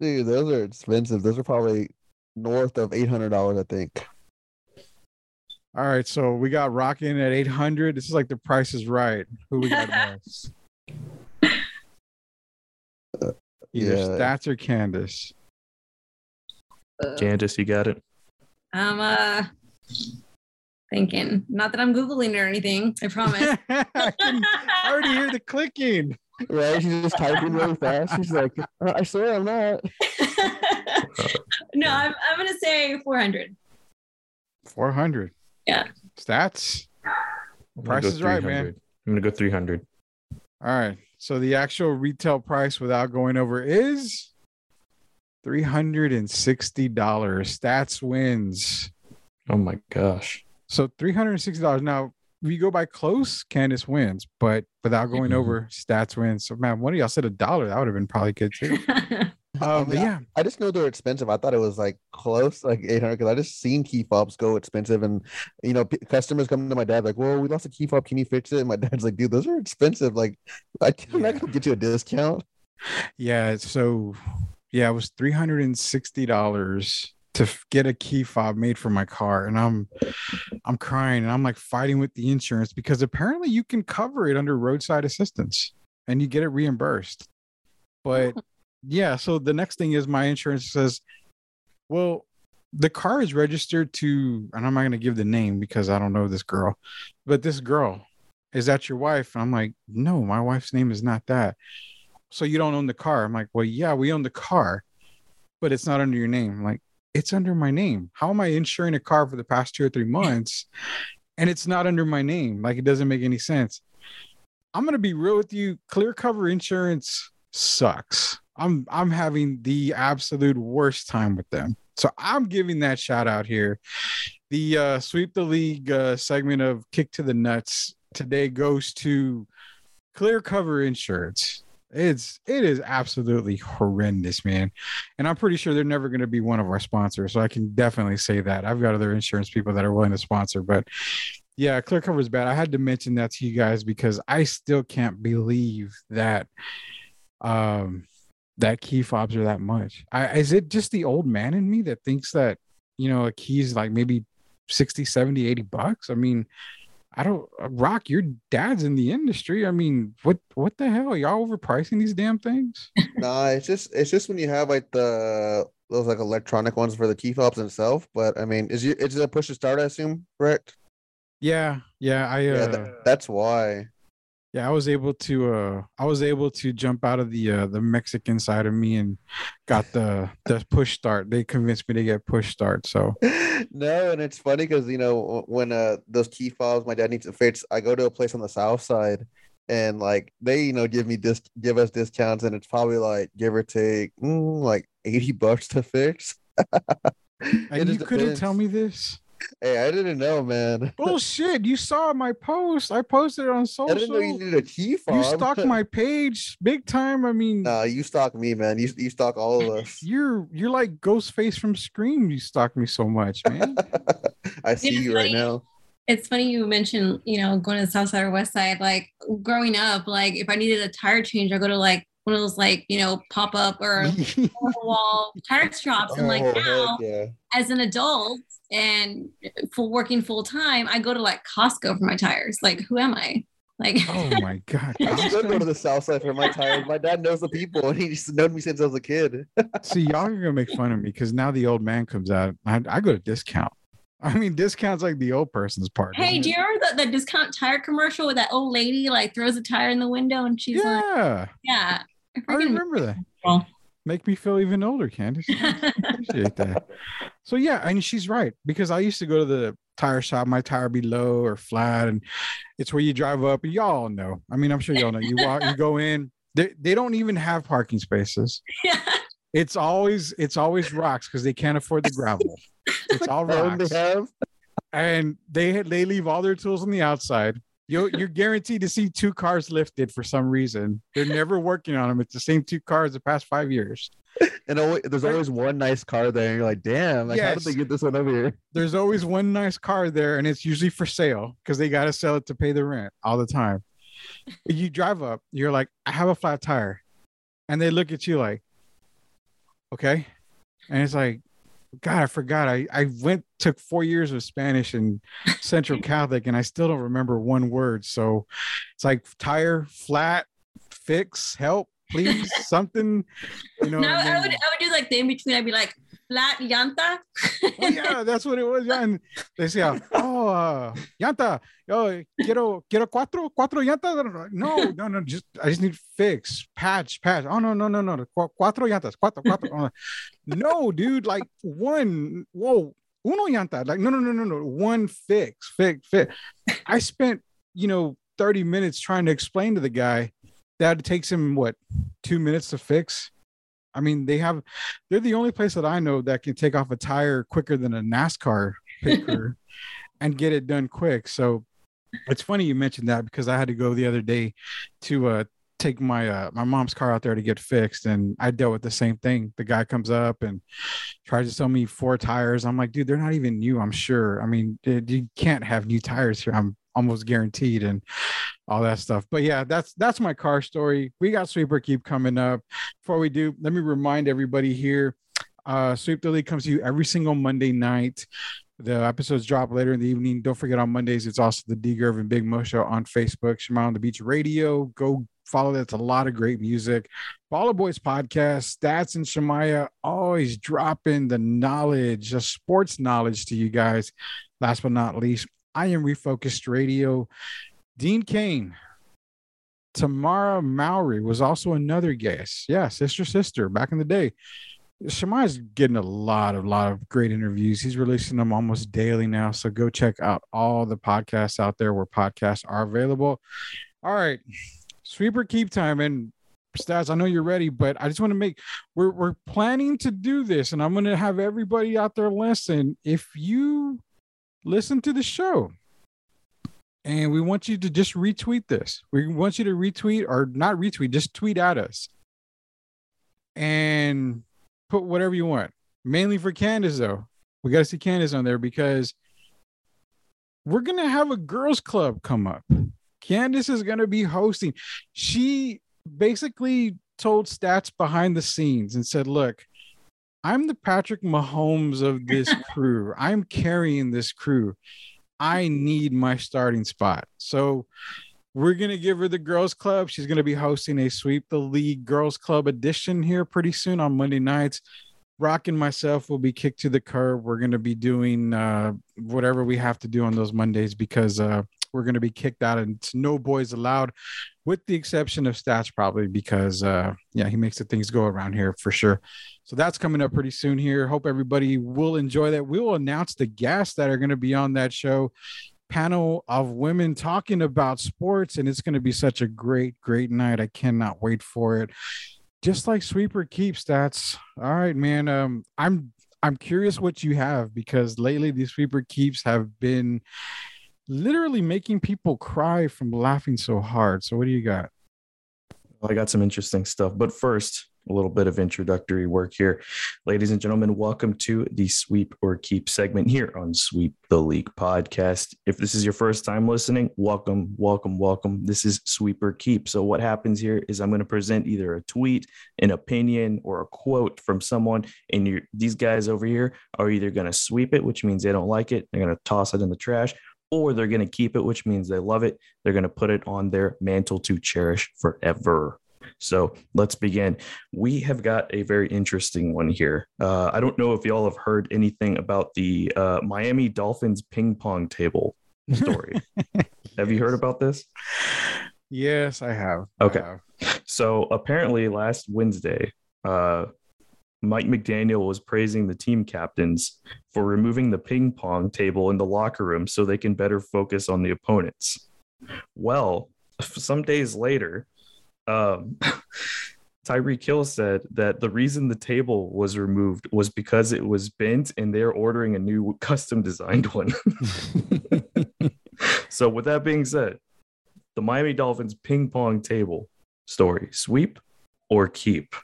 Dude, those are expensive. Those are probably north of eight hundred dollars, I think. All right, so we got rocking at eight hundred. This is like the price is right. Who we got most? Either Yeah. Stats or Candace. Uh, Candace, you got it. I'm uh thinking. Not that I'm googling or anything. I promise. I, can already hear the clicking. Right? She's just typing really fast. She's like, "Uh, I swear I'm not. no, I'm I'm gonna say 400. Four hundred. Yeah. Stats. I'm Price gonna go is right, man. 300. I'm gonna go 300. All right. So the actual retail price without going over is three hundred and sixty dollars. Stats wins. Oh my gosh. So three hundred and sixty dollars. Now we go by close. Candace wins, but without going mm-hmm. over, stats wins. So man, what do y'all said a dollar. That would have been probably good too. Um, I mean, yeah, I, I, just know they're expensive. I thought it was like close, like 800 because I just seen key fobs go expensive. And you know, p- customers come to my dad, like, Well, we lost a key fob, can you fix it? And my dad's like, Dude, those are expensive. Like, I can't, yeah. i get you a discount. Yeah, so yeah, it was $360 to get a key fob made for my car, and I'm I'm crying and I'm like fighting with the insurance because apparently you can cover it under roadside assistance and you get it reimbursed. But oh. yeah, so the next thing is my insurance says, well, the car is registered to, and I'm not going to give the name because I don't know this girl, but this girl, is that your wife? And I'm like, no, my wife's name is not that. So you don't own the car? I'm like, well, yeah, we own the car, but it's not under your name. I'm like, it's under my name. How am I insuring a car for the past two or three months and it's not under my name? Like, it doesn't make any sense. I'm going to be real with you. Clearcover insurance sucks. I'm I'm having the absolute worst time with them. So I'm giving that shout out here. The uh, sweep the league uh, segment of kick to the nuts today goes to Clearcover insurance. It's it is absolutely horrendous, man. And I'm pretty sure they're never going to be one of our sponsors. So I can definitely say that. I've got other insurance people that are willing to sponsor, but yeah, Clearcover is bad. I had to mention that to you guys because I still can't believe that um that key fobs are that much. I is it just the old man in me that thinks that you know a key's like maybe 60, 70, 80 bucks? I mean, I don't uh, rock your dad's in the industry. I mean, what what the hell? Y'all overpricing these damn things? Nah, it's just it's just when you have like the those like electronic ones for the key fobs themselves. But I mean, is you it's a push to start? I assume, correct? Yeah, yeah, I uh, Yeah, that, that's why. Yeah, I was able to uh I was able to jump out of the uh the Mexican side of me and got the the push start. They convinced me to get push start. So no, and it's funny because you know when uh those key fobs my dad needs to fix, I go to a place on the south side, and like they you know give me dis give us discounts, and it's probably like give or take mm, like eighty bucks to fix. And you couldn't tell me this. Hey, I didn't know, man. Bullshit! You saw my post. I posted it on I social. didn't know you needed a key fob. You stalked my page big time. I mean, Nah, you stalk me, man. You you stalk all of us. you're you're like Ghostface from Scream. You stalk me so much, man. I see Yeah, you right now. it's funny you mentioned, you know, going to the south side or west side. Like growing up, like if I needed a tire change, I go to like one of those like, you know, pop up or wall tire shops. And like Oh, now, yeah. as an adult and full working full time, I go to like Costco for my tires. Like, who am I? Like, Oh my god. I still go to the south side for my tires. My dad knows the people, and he's known me since I was a kid. See, y'all are gonna make fun of me because now the old man comes out. I, I go to discount. I mean, discount's like the old person's part. hey, do you remember the, the discount tire commercial with that old lady like throws a tire in the window and she's like, Yeah, yeah. I I remember that. Well. Make me feel even older, Candace. Appreciate that. So yeah, and she's right because I used to go to the tire shop. My tire be low or flat, and it's where you drive up. And y'all know. I mean, I'm sure y'all know. You walk, you go in. They they don't even have parking spaces. yeah. It's always it's always rocks because they can't afford the gravel. It's all rocks. and they they leave all their tools on the outside. You you're guaranteed to see two cars lifted for some reason. They're never working on them. It's the same two cars the past five years. And always, there's always one nice car there, and you're like, damn, like, how did they get this one over here? There's always one nice car there, and it's usually for sale because they got to sell it to pay the rent all the time. You drive up, you're like, I have a flat tire, and they look at you like, okay, and it's like, God, I forgot. I I went took four years of Spanish in Central Catholic, and I still don't remember one word. So it's like tire, flat, fix, help, please, something. You know, No, and I would I would do like the in between. I'd be like flat llanta. oh yeah, that's what it was. Yeah, and they say, "Oh, uh, llanta, yo, quiero, quiero cuatro, cuatro llantas." No, no, no, just I just need fix, patch, patch. Oh no, no, no, no, cuatro llantas, cuatro, cuatro. Oh, no, dude, like one. Whoa, uno llanta. Like no, no, no, no, no, one fix, fix, fix. I spent, you know, thirty minutes trying to explain to the guy that it takes him what two minutes to fix. I mean, they have they're the only place that I know that can take off a tire quicker than a NASCAR picker and get it done quick. So it's funny you mentioned that because I had to go the other day to uh take my uh my mom's car out there to get fixed and I dealt with the same thing. The guy comes up and tries to sell me four tires. I'm like, dude, they're not even new, I'm sure. I mean, dude, you can't have new tires here. I'm almost guaranteed and all that stuff. But yeah, that's that's my car story. We got sweeper keep coming up. Before we do, let me remind everybody here. Uh, Sweep the League comes to you every single Monday night. The episodes drop later in the evening. Don't forget on Mondays, it's also the D Gerv and Big Mo show on Facebook, Shema on the Beat Radio. Go follow that. It's a lot of great music. Baller Boys podcast, Stats and Shemaya always dropping the knowledge, the sports knowledge to you guys. Last but not least, I am Refocused Radio. Dean Cain, Tamera Mowry was also another guest. Yeah, sister, sister, back in the day. Shemai's getting a lot of lot of great interviews. He's releasing them almost daily now. So go check out all the podcasts out there where podcasts are available. All right. Sweeper keep time and stats. I know you're ready, but I just want to make we're we're planning to do this, and I'm gonna have everybody out there listen. If you listen to the show, and we want you to just retweet this. We want you to retweet or not retweet, just tweet at us and put whatever you want. Mainly for Candace, though. We got to see Candace on there because we're going to have a girls' club come up. Candace is going to be hosting. She basically told stats behind the scenes and said, Look, I'm the Patrick Mahomes of this crew. I'm carrying this crew. I need my starting spot. So we're going to give her the girls club. She's going to be hosting a sweep the league girls club edition here pretty soon on Monday nights. Rock and myself will be kicked to the curb. We're going to be doing uh, whatever we have to do on those Mondays because uh, we're going to be kicked out and it's no boys allowed, with the exception of Stats, probably because, uh, yeah, he makes the things go around here for sure. So that's coming up pretty soon here. Hope everybody will enjoy that. We will announce the guests that are going to be on that show. Panel of women talking about sports, and it's going to be such a great, great night. I cannot wait for it. Just like Sweeper keeps Stats. All right, man. Um, I'm I'm curious what you have because lately these Sweeper Keeps have been literally making people cry from laughing so hard. So what do you got? Well, I got some interesting stuff. But first, a little bit of introductory work here. Ladies and gentlemen, welcome to the Sweep or Keep segment here on Sweep the League podcast. If this is your first time listening, welcome, welcome, welcome. This is Sweep or Keep. So, what happens here is I'm going to present either a tweet, an opinion, or a quote from someone, and these guys over here are either going to sweep it, which means they don't like it, they're going to toss it in the trash, or they're going to keep it, which means they love it. They're going to put it on their mantle to cherish forever. So let's begin. We have got a very interesting one here. Uh, I don't know if y'all have heard anything about the uh, Miami Dolphins ping pong table story. have you heard about this? Yes, I have. Okay. I have. So apparently, last Wednesday, uh, Mike McDaniel was praising the team captains for removing the ping pong table in the locker room so they can better focus on the opponents. Well, some days later, um, Tyreek Hill said that the reason the table was removed was because it was bent and they're ordering a new custom designed one. so, with that being said, the Miami Dolphins ping pong table story sweep or keep?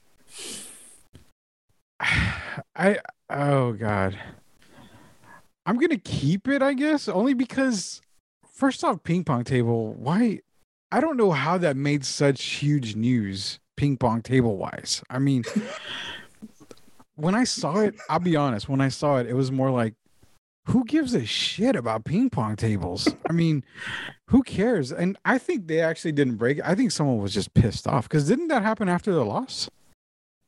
I oh god. I'm gonna keep it, I guess, only because first off, ping pong table. Why? I don't know how that made such huge news, ping pong table wise. I mean, when I saw it, I'll be honest. When I saw it, it was more like, who gives a shit about ping pong tables? I mean, who cares? And I think they actually didn't break. it. I think someone was just pissed off because didn't that happen after the loss?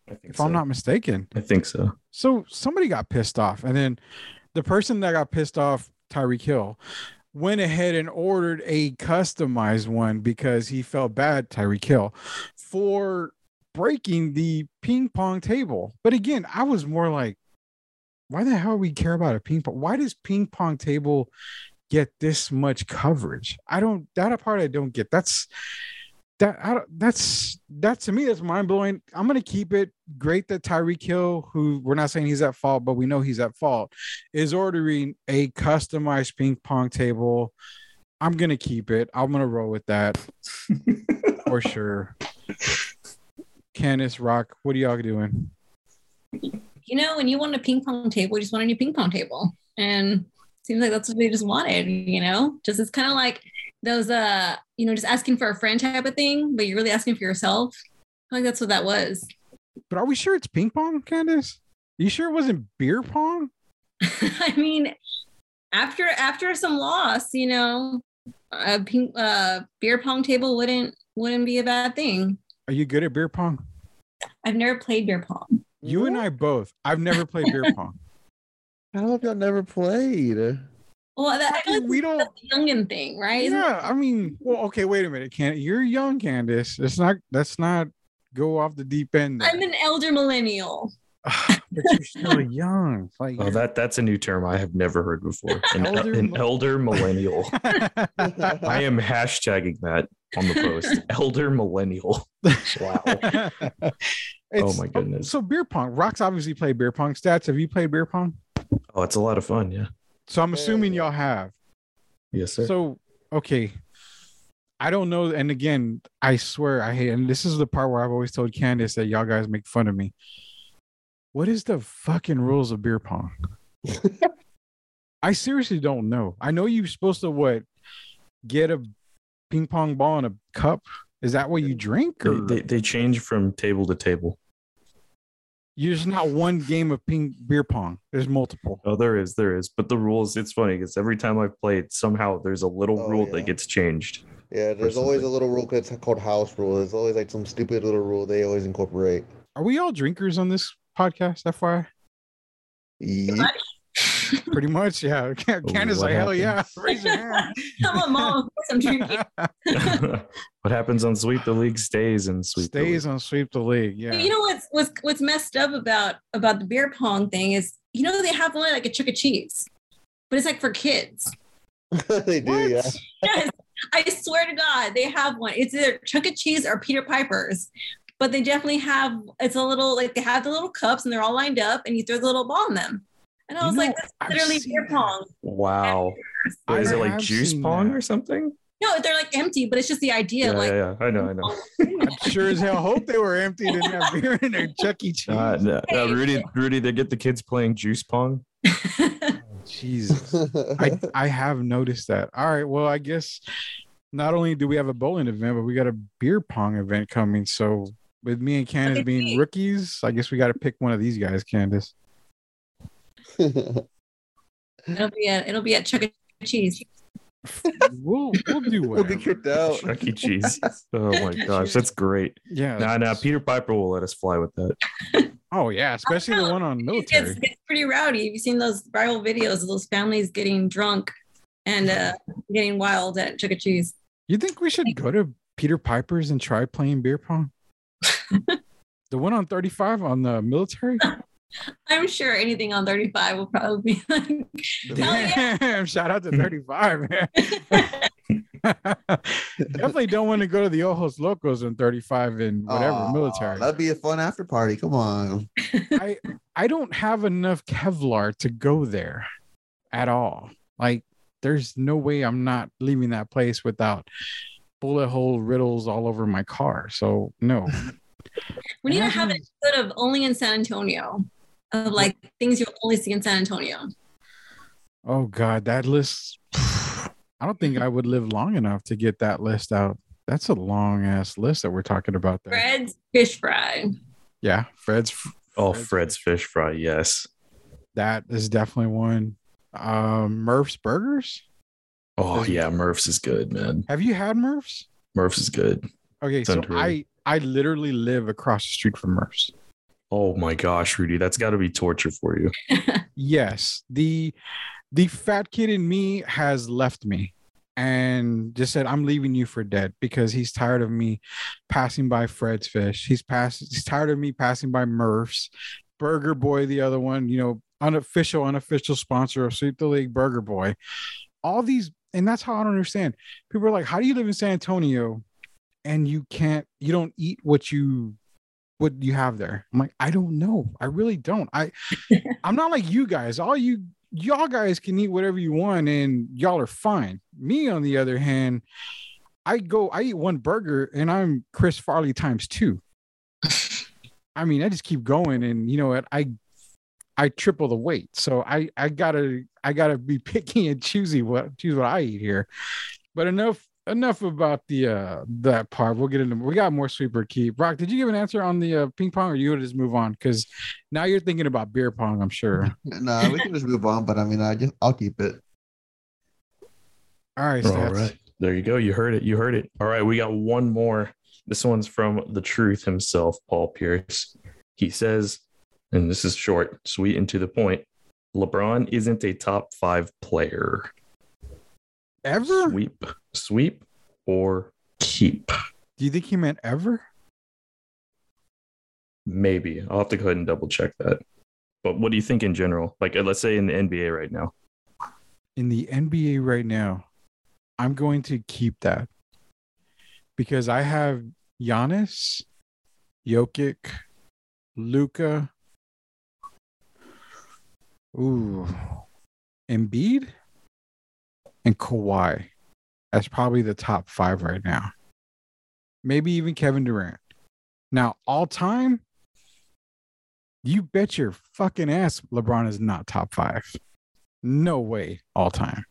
I think If I'm not mistaken. I think so. So somebody got pissed off, and then the person that got pissed off, Tyreek Hill, went ahead and ordered a customized one because he felt bad, Tyreek Hill, for breaking the ping pong table. But again, I was more like, why the hell we care about a ping pong? Why does ping pong table get this much coverage? I don't. That part I don't get. That's that. I that's that to me. That's mind blowing. I'm gonna keep it. Great that Tyreek Hill, who we're not saying he's at fault, but we know he's at fault, is ordering a customized ping pong table. I'm gonna keep it. I'm gonna roll with that for sure. Candace Rock, what are y'all doing? You know, when you want a ping pong table, you just want a new ping pong table. And seems like that's what they just wanted, you know? Just it's kind of like those uh, you know, just asking for a friend type of thing, but you're really asking for yourself. I like that's what that was. But are we sure it's ping pong, Candace? You sure it wasn't beer pong? I mean, after after some loss, you know, a ping uh beer pong table wouldn't wouldn't be a bad thing. Are you good at beer pong? I've never played beer pong. You and I both. I've never played beer pong. How have y'all never played? Well, that, I feel like we don't. that's a youngin thing, right? Yeah, I mean, well, okay, wait a minute, Can you're young, Candace. Let's not let's not go off the deep end. there. I'm an elder millennial. but you're still young. Like Oh, that that's a new term I have never heard before. An Elder elder, an elder millennial. I am hashtagging that on the post. elder millennial. Wow. Oh it's- my goodness. So beer pong. Rock's obviously play beer pong. Stats, have you played beer pong? Oh, it's a lot of fun. Yeah. So I'm assuming yeah. y'all have. Yes, sir. So okay. I don't know. And again, I swear I hate and this is the part where I've always told Candace that y'all guys make fun of me. What is the fucking rules of beer pong? I seriously don't know. I know you're supposed to what get a ping pong ball in a cup. Is that what you drink? they, they, they change from table to table. There's not one game of ping beer pong. There's multiple. Oh, there is, there is. But the rules, it's funny because every time I've played, somehow there's a little Oh, rule yeah. that gets changed. Yeah, there's always a little rule it's called house rule. There's always like some stupid little rule they always incorporate. Are we all drinkers on this podcast? FYI? Yeet. Pretty much, yeah. Oh, Candace what like, hell yeah. happened? Raise your hand. I'm a mom. Of I'm drinking. what happens on Sweep the League stays in Sweep the Stays League. on sweep the league. Yeah. You know what's what's what's messed up about about the beer pong thing is you know they have one like a Chuck E. Cheese, but it's like for kids. they do, What? yeah. Yes, I swear to God, they have one. It's either Chuck E. Cheese or Peter Piper's, but they definitely have. It's a little like they have the little cups and they're all lined up, and you throw the little ball in them. And I You was know, like, that's literally beer pong. Wow. I is it like have juice pong that. or something? No, they're like empty, but it's just the idea. Yeah, like, yeah, yeah. I know, I know. I'm sure as hell hope they were empty. Didn't have beer in their Chuck E. Cheese. Uh, no, no, Rudy, Rudy, they get the kids playing juice pong. Jesus. I I have noticed that. All right. Well, I guess not only do we have a bowling event, but we got a beer pong event coming. So with me and Candace being rookies, I guess we got to pick one of these guys, Candace. It'll be at it'll be at Chuck E. Cheese. We'll we'll do we'll whatever. be kicked out. Chuck E. Cheese. Oh my gosh, that's great. Yeah. Nah, nah. Peter Piper will let us fly with that. Oh yeah, especially the one on It military. gets, gets pretty rowdy. Have you seen those viral videos of those families getting drunk and uh, getting wild at Chuck E. Cheese? You think we should go to Peter Piper's and try playing beer pong? the one on 35 on the military? I'm sure anything on 35 will probably be like, yeah. Damn, shout out to hmm. 35, man. Definitely don't want to go to the Ojos Locos on 35 and whatever Aw, military. That'd be a fun after party. Come on. I I don't have enough Kevlar to go there at all. Like there's no way I'm not leaving that place without bullet hole riddles all over my car. So no. we need to have an episode of only in San Antonio of like things you'll only see in San Antonio. Oh God, that list. I don't think I would live long enough to get that list out. That's a long ass list that we're talking about there. Fred's fish fry. Yeah, Fred's. Oh, Fred's- Fred's fish fry. Yes. That is definitely one. Um, Murph's Burgers. Oh yeah, Murph's is good, man. Have you had Murph's? Murph's is good. Okay, It's so underrated. I I literally live across the street from Murph's. Oh my gosh, Rudy, that's got to be torture for you. Yes, the the fat kid in me has left me and just said I'm leaving you for dead because he's tired of me passing by Fred's Fish. He's passed. He's tired of me passing by Murph's, Burger Boy, the other one. You know, unofficial unofficial sponsor of Sweep the League, Burger Boy. All these, and that's how I don't understand. People are like, "How do you live in San Antonio and you can't? You don't eat what you." What you have there? I'm like, I don't know. I really don't. I I'm not like you guys. All you y'all guys can eat whatever you want and y'all are fine. Me, on the other hand, I go, I eat one burger and I'm Chris Farley times two. I mean, I just keep going, and you know what? I I triple the weight, so I I gotta I gotta be picky and choosy what choose what I eat here. But enough enough about the uh that part. We'll get into we got more sweeper keep. Rock, did you give an answer on the uh, ping pong, or you would just move on? Because now you're thinking about beer pong, I'm sure. Nah, we can just move on. But I mean, I just I'll keep it. All right, All Stats. right. There you go. You heard it. You heard it. All right. We got one more. This one's from the truth himself, Paul Pierce. He says, and this is short, sweet, and to the point LeBron isn't a top five player. Ever? Sweep, sweep, or keep. Do you think he meant ever? Maybe. I'll have to go ahead and double check that. But what do you think in general? Like, let's say in the NBA right now. In the NBA right now, I'm going to keep that because I have Giannis, Jokic, Luka, ooh, Embiid, and Kawhi. That's probably the top five right now. Maybe even Kevin Durant. Now, all time, you bet your fucking ass LeBron is not top five. No way, all time.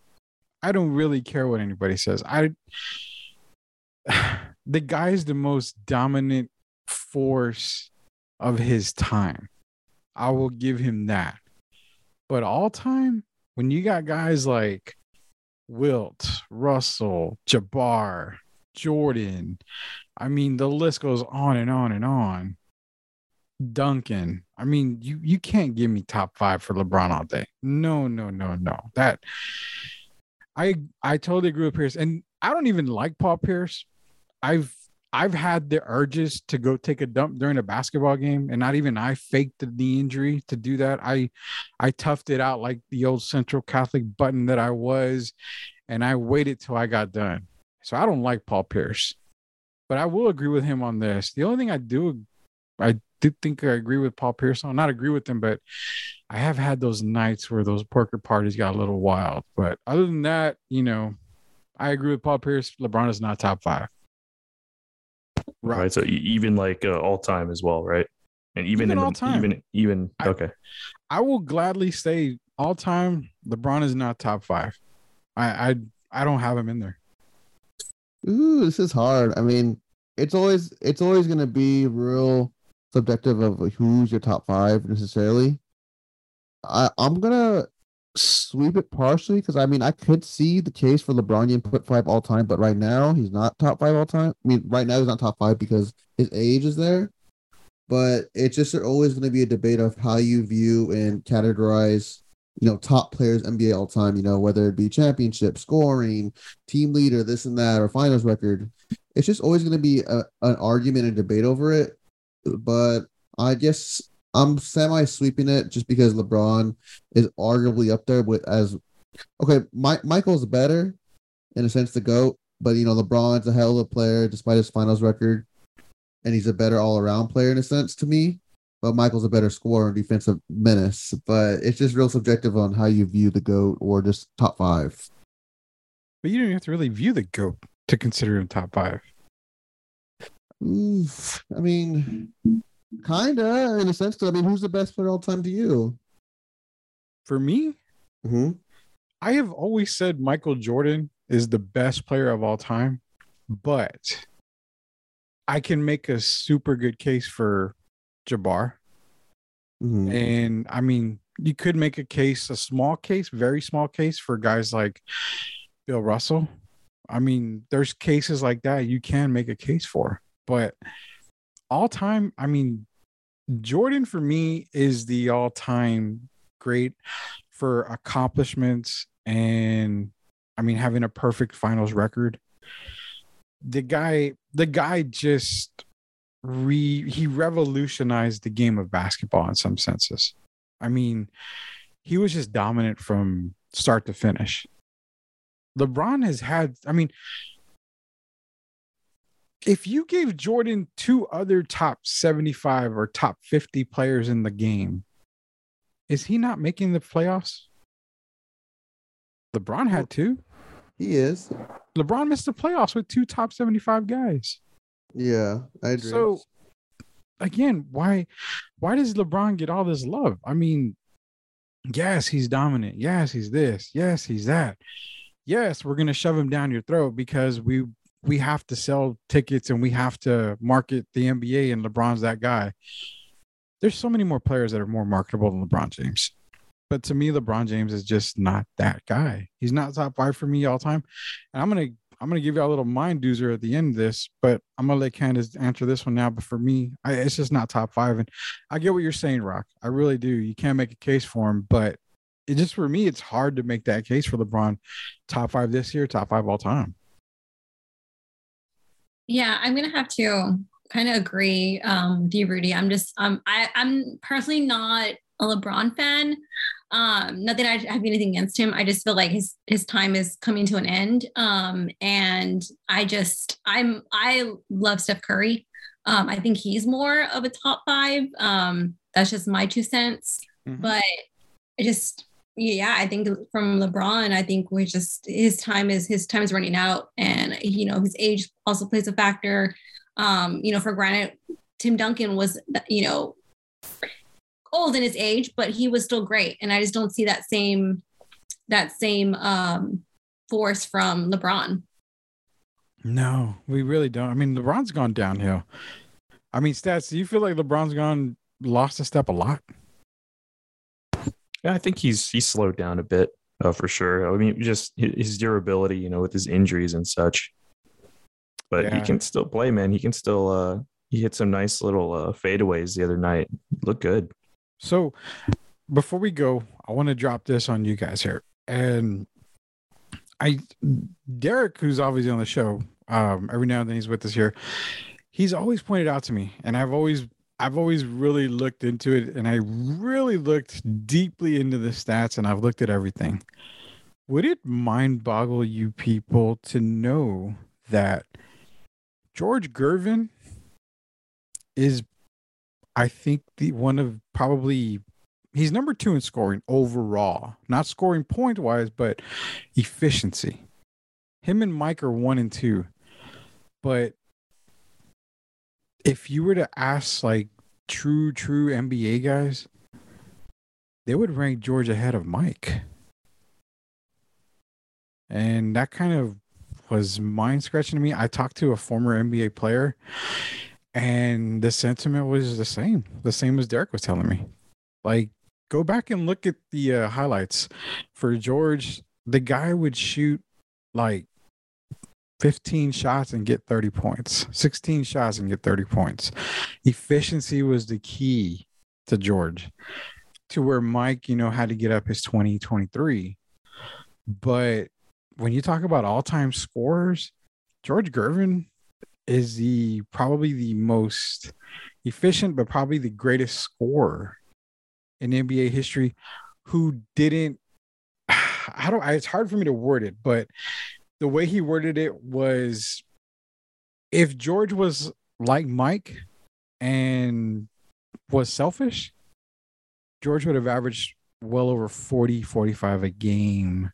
I don't really care what anybody says. I the guy's the most dominant force of his time. I will give him that. But all time, when you got guys like Wilt, Russell, Jabbar, Jordan, I mean, the list goes on and on and on. Duncan. I mean, you you can't give me top five for LeBron all day. No, no, no, no. That I I totally agree with Pierce, and I don't even like Paul Pierce. I've I've had the urges to go take a dump during a basketball game, and not even I faked the knee injury to do that. I I toughed it out like the old Central Catholic button that I was, and I waited till I got done. So I don't like Paul Pierce, but I will agree with him on this. The only thing I do, I do think I agree with Paul Pierce on. Not agree with him, but I have had those nights where those poker parties got a little wild. But other than that, you know, I agree with Paul Pierce. LeBron is not top five. Right. right so even like uh, all time as well, right? And even, even in all the, time, even even I, okay. I will gladly say all time LeBron is not top five. I I I don't have him in there. Ooh, this is hard. I mean, it's always it's always gonna be real subjective of who's your top five necessarily. I I'm gonna sweep it partially because I mean I could see the case for LeBron in put five all time, but right now he's not top five all time. I mean, right now he's not top five because his age is there. But it's just always going to be a debate of how you view and categorize, you know, top players NBA all time. You know, whether it be championship, scoring, team leader, this and that, or finals record. It's just always going to be a, an argument and debate over it. But I guess I'm semi sweeping it just because LeBron is arguably up there with as okay. My, Michael's better in a sense to go, but you know LeBron's a hell of a player despite his finals record, and he's a better all around player in a sense to me. But Michael's a better scorer and defensive menace. But it's just real subjective on how you view the goat or just top five. But you don't have to really view the goat to consider him top five. I mean, Kinda, in a sense. I mean, who's the best player all time to you? For me, mm-hmm. I have always said Michael Jordan is the best player of all time, but I can make a super good case for Jabbar. Mm-hmm. And I mean, you could make a case, a small case, very small case for guys like Bill Russell. I mean, there's cases like that you can make a case for, but all time, I mean, Jordan for me is the all time great for accomplishments and I mean having a perfect finals record. The guy, the guy just re he revolutionized the game of basketball in some senses. I mean, he was just dominant from start to finish. LeBron has had, I mean, if you gave Jordan two other top 75 or top 50 players in the game, is he not making the playoffs? LeBron had two. He is. LeBron missed the playoffs with two top 75 guys. Yeah, I agree. So again, why why does LeBron get all this love? I mean, yes, he's dominant. Yes, he's this. Yes, he's that. Yes, we're gonna shove him down your throat because we we have to sell tickets and we have to market the NBA and LeBron's that guy. There's so many more players that are more marketable than LeBron James. But to me, LeBron James is just not that guy. He's not top five for me all time. And I'm gonna I'm gonna give you a little mind doozer at the end of this, but I'm gonna let Candace answer this one now. But for me, I, it's just not top five. And I get what you're saying, Rock. I really do. You can't make a case for him, but it just for me, it's hard to make that case for LeBron top five this year, top five all time. Yeah, I'm gonna have to kind of agree um, with you, Rudy. I'm just um, I, I'm personally not a LeBron fan. Um, not that I have anything against him. I just feel like his his time is coming to an end. Um, and I just I'm I love Steph Curry. Um, I think he's more of a top five. Um, that's just my two cents. Mm-hmm. But I just yeah, I think from LeBron, I think we just his time is his time is running out, and you know his age also plays a factor. Um, you know, for granted, Tim Duncan was you know old in his age, but he was still great, and I just don't see that same that same um, force from LeBron. No, we really don't. I mean, LeBron's gone downhill. I mean, stats. Do you feel like LeBron's gone lost a step a lot? Yeah, I think he's he's slowed down a bit uh, for sure. I mean, just his durability, you know, with his injuries and such. But yeah. he can still play, man. He can still. uh He hit some nice little uh, fadeaways the other night. Look good. So, before we go, I want to drop this on you guys here, and I, Derek, who's obviously on the show, um, every now and then he's with us here. He's always pointed out to me, and I've always I've always really looked into it and I really looked deeply into the stats and I've looked at everything. Would it mind boggle you people to know that George Gervin is, I think, the one of probably he's number two in scoring overall, not scoring point wise, but efficiency. Him and Mike are one and two. But if you were to ask like true, true NBA guys, they would rank George ahead of Mike. And that kind of was mind scratching to me. I talked to a former NBA player, and the sentiment was the same, the same as Derek was telling me. Like, go back and look at the uh, highlights for George. The guy would shoot like 15 shots and get 30 points, 16 shots and get 30 points. Efficiency was the key to George, to where Mike, you know, had to get up his 20, 23. But when you talk about all time scorers, George Gervin is the probably the most efficient, but probably the greatest scorer in NBA history who didn't. I don't. It's hard for me to word it, but the way he worded it was if George was like Mike and was selfish, George would have averaged well over 40, 45 a game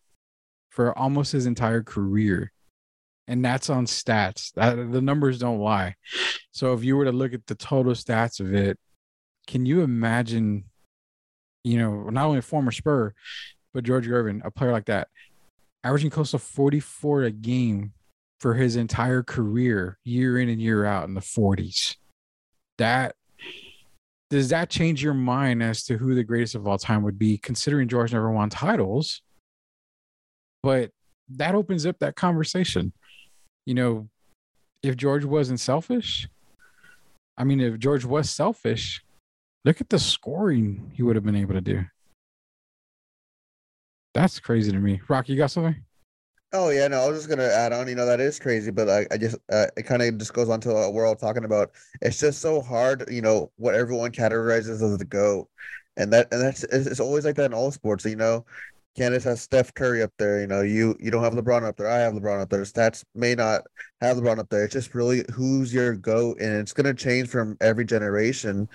for almost his entire career. And that's on stats. That, the numbers don't lie. So if you were to look at the total stats of it, can you imagine, you know, not only a former Spur, but George Gervin, a player like that, averaging close to 44 a game for his entire career, year in and year out in the 40s. That does that change your mind as to who the greatest of all time would be, considering George never won titles? But that opens up that conversation. You know, if George wasn't selfish, I mean, if George was selfish, look at the scoring he would have been able to do. That's crazy to me. Rock, you got something? Oh yeah, no, I was just gonna add on. You know that is crazy, but I, I just uh, it kind of just goes on to what we're all talking about. It's just so hard, you know, what everyone categorizes as the goat, and that and that's it's, it's always like that in all sports. You know, Candace has Steph Curry up there. You know, you you don't have LeBron up there. I have LeBron up there. Stats may not have LeBron up there. It's just really who's your goat, and it's gonna change from every generation.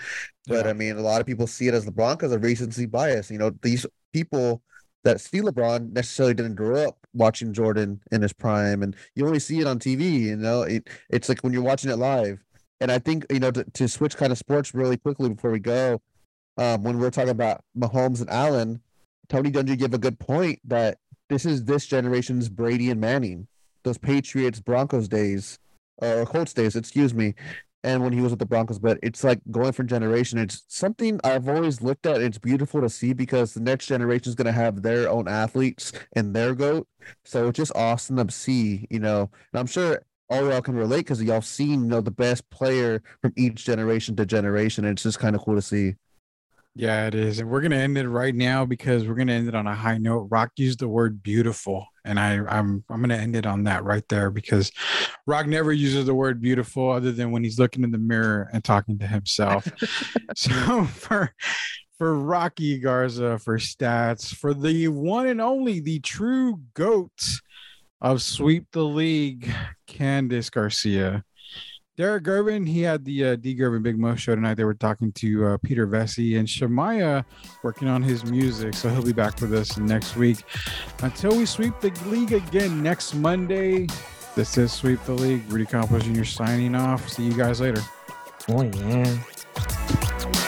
But Yeah. I mean, a lot of people see it as LeBron because of recency bias. You know, these people that see LeBron necessarily didn't grow up watching Jordan in his prime, and you only see it on TV. You know, it, it's like when you're watching it live. And I think you know to, to switch kind of sports really quickly before we go, um, when we're talking about Mahomes and Allen, Tony Dungy gave a good point that this is this generation's Brady and Manning, those Patriots Broncos days, or Colts days, excuse me, and when he was with the Broncos. But it's like going from generation. It's something I've always looked at. It's beautiful to see because the next generation is going to have their own athletes and their goat. So it's just awesome to see, you know. And I'm sure all y'all can relate because y'all seen, you know, the best player from each generation to generation. And it's just kind of cool to see. Yeah, it is. And we're gonna end it right now because we're gonna end it on a high note. Rock used the word beautiful. And I, I'm I'm gonna end it on that right there because Rock never uses the word beautiful other than when he's looking in the mirror and talking to himself. so for for Rocky Garza for stats, for the one and only, the true goat of sweep the league, Candice Garcia. Derek Gervin, he had the uh, D Gervin Big Mo show tonight. They were talking to uh, Peter Vecsey and Shemaya working on his music. So he'll be back with us next week. Until we sweep the league again next Monday, this is Sweep the League. Rudy Campos Jr. signing off. See you guys later. Oh yeah.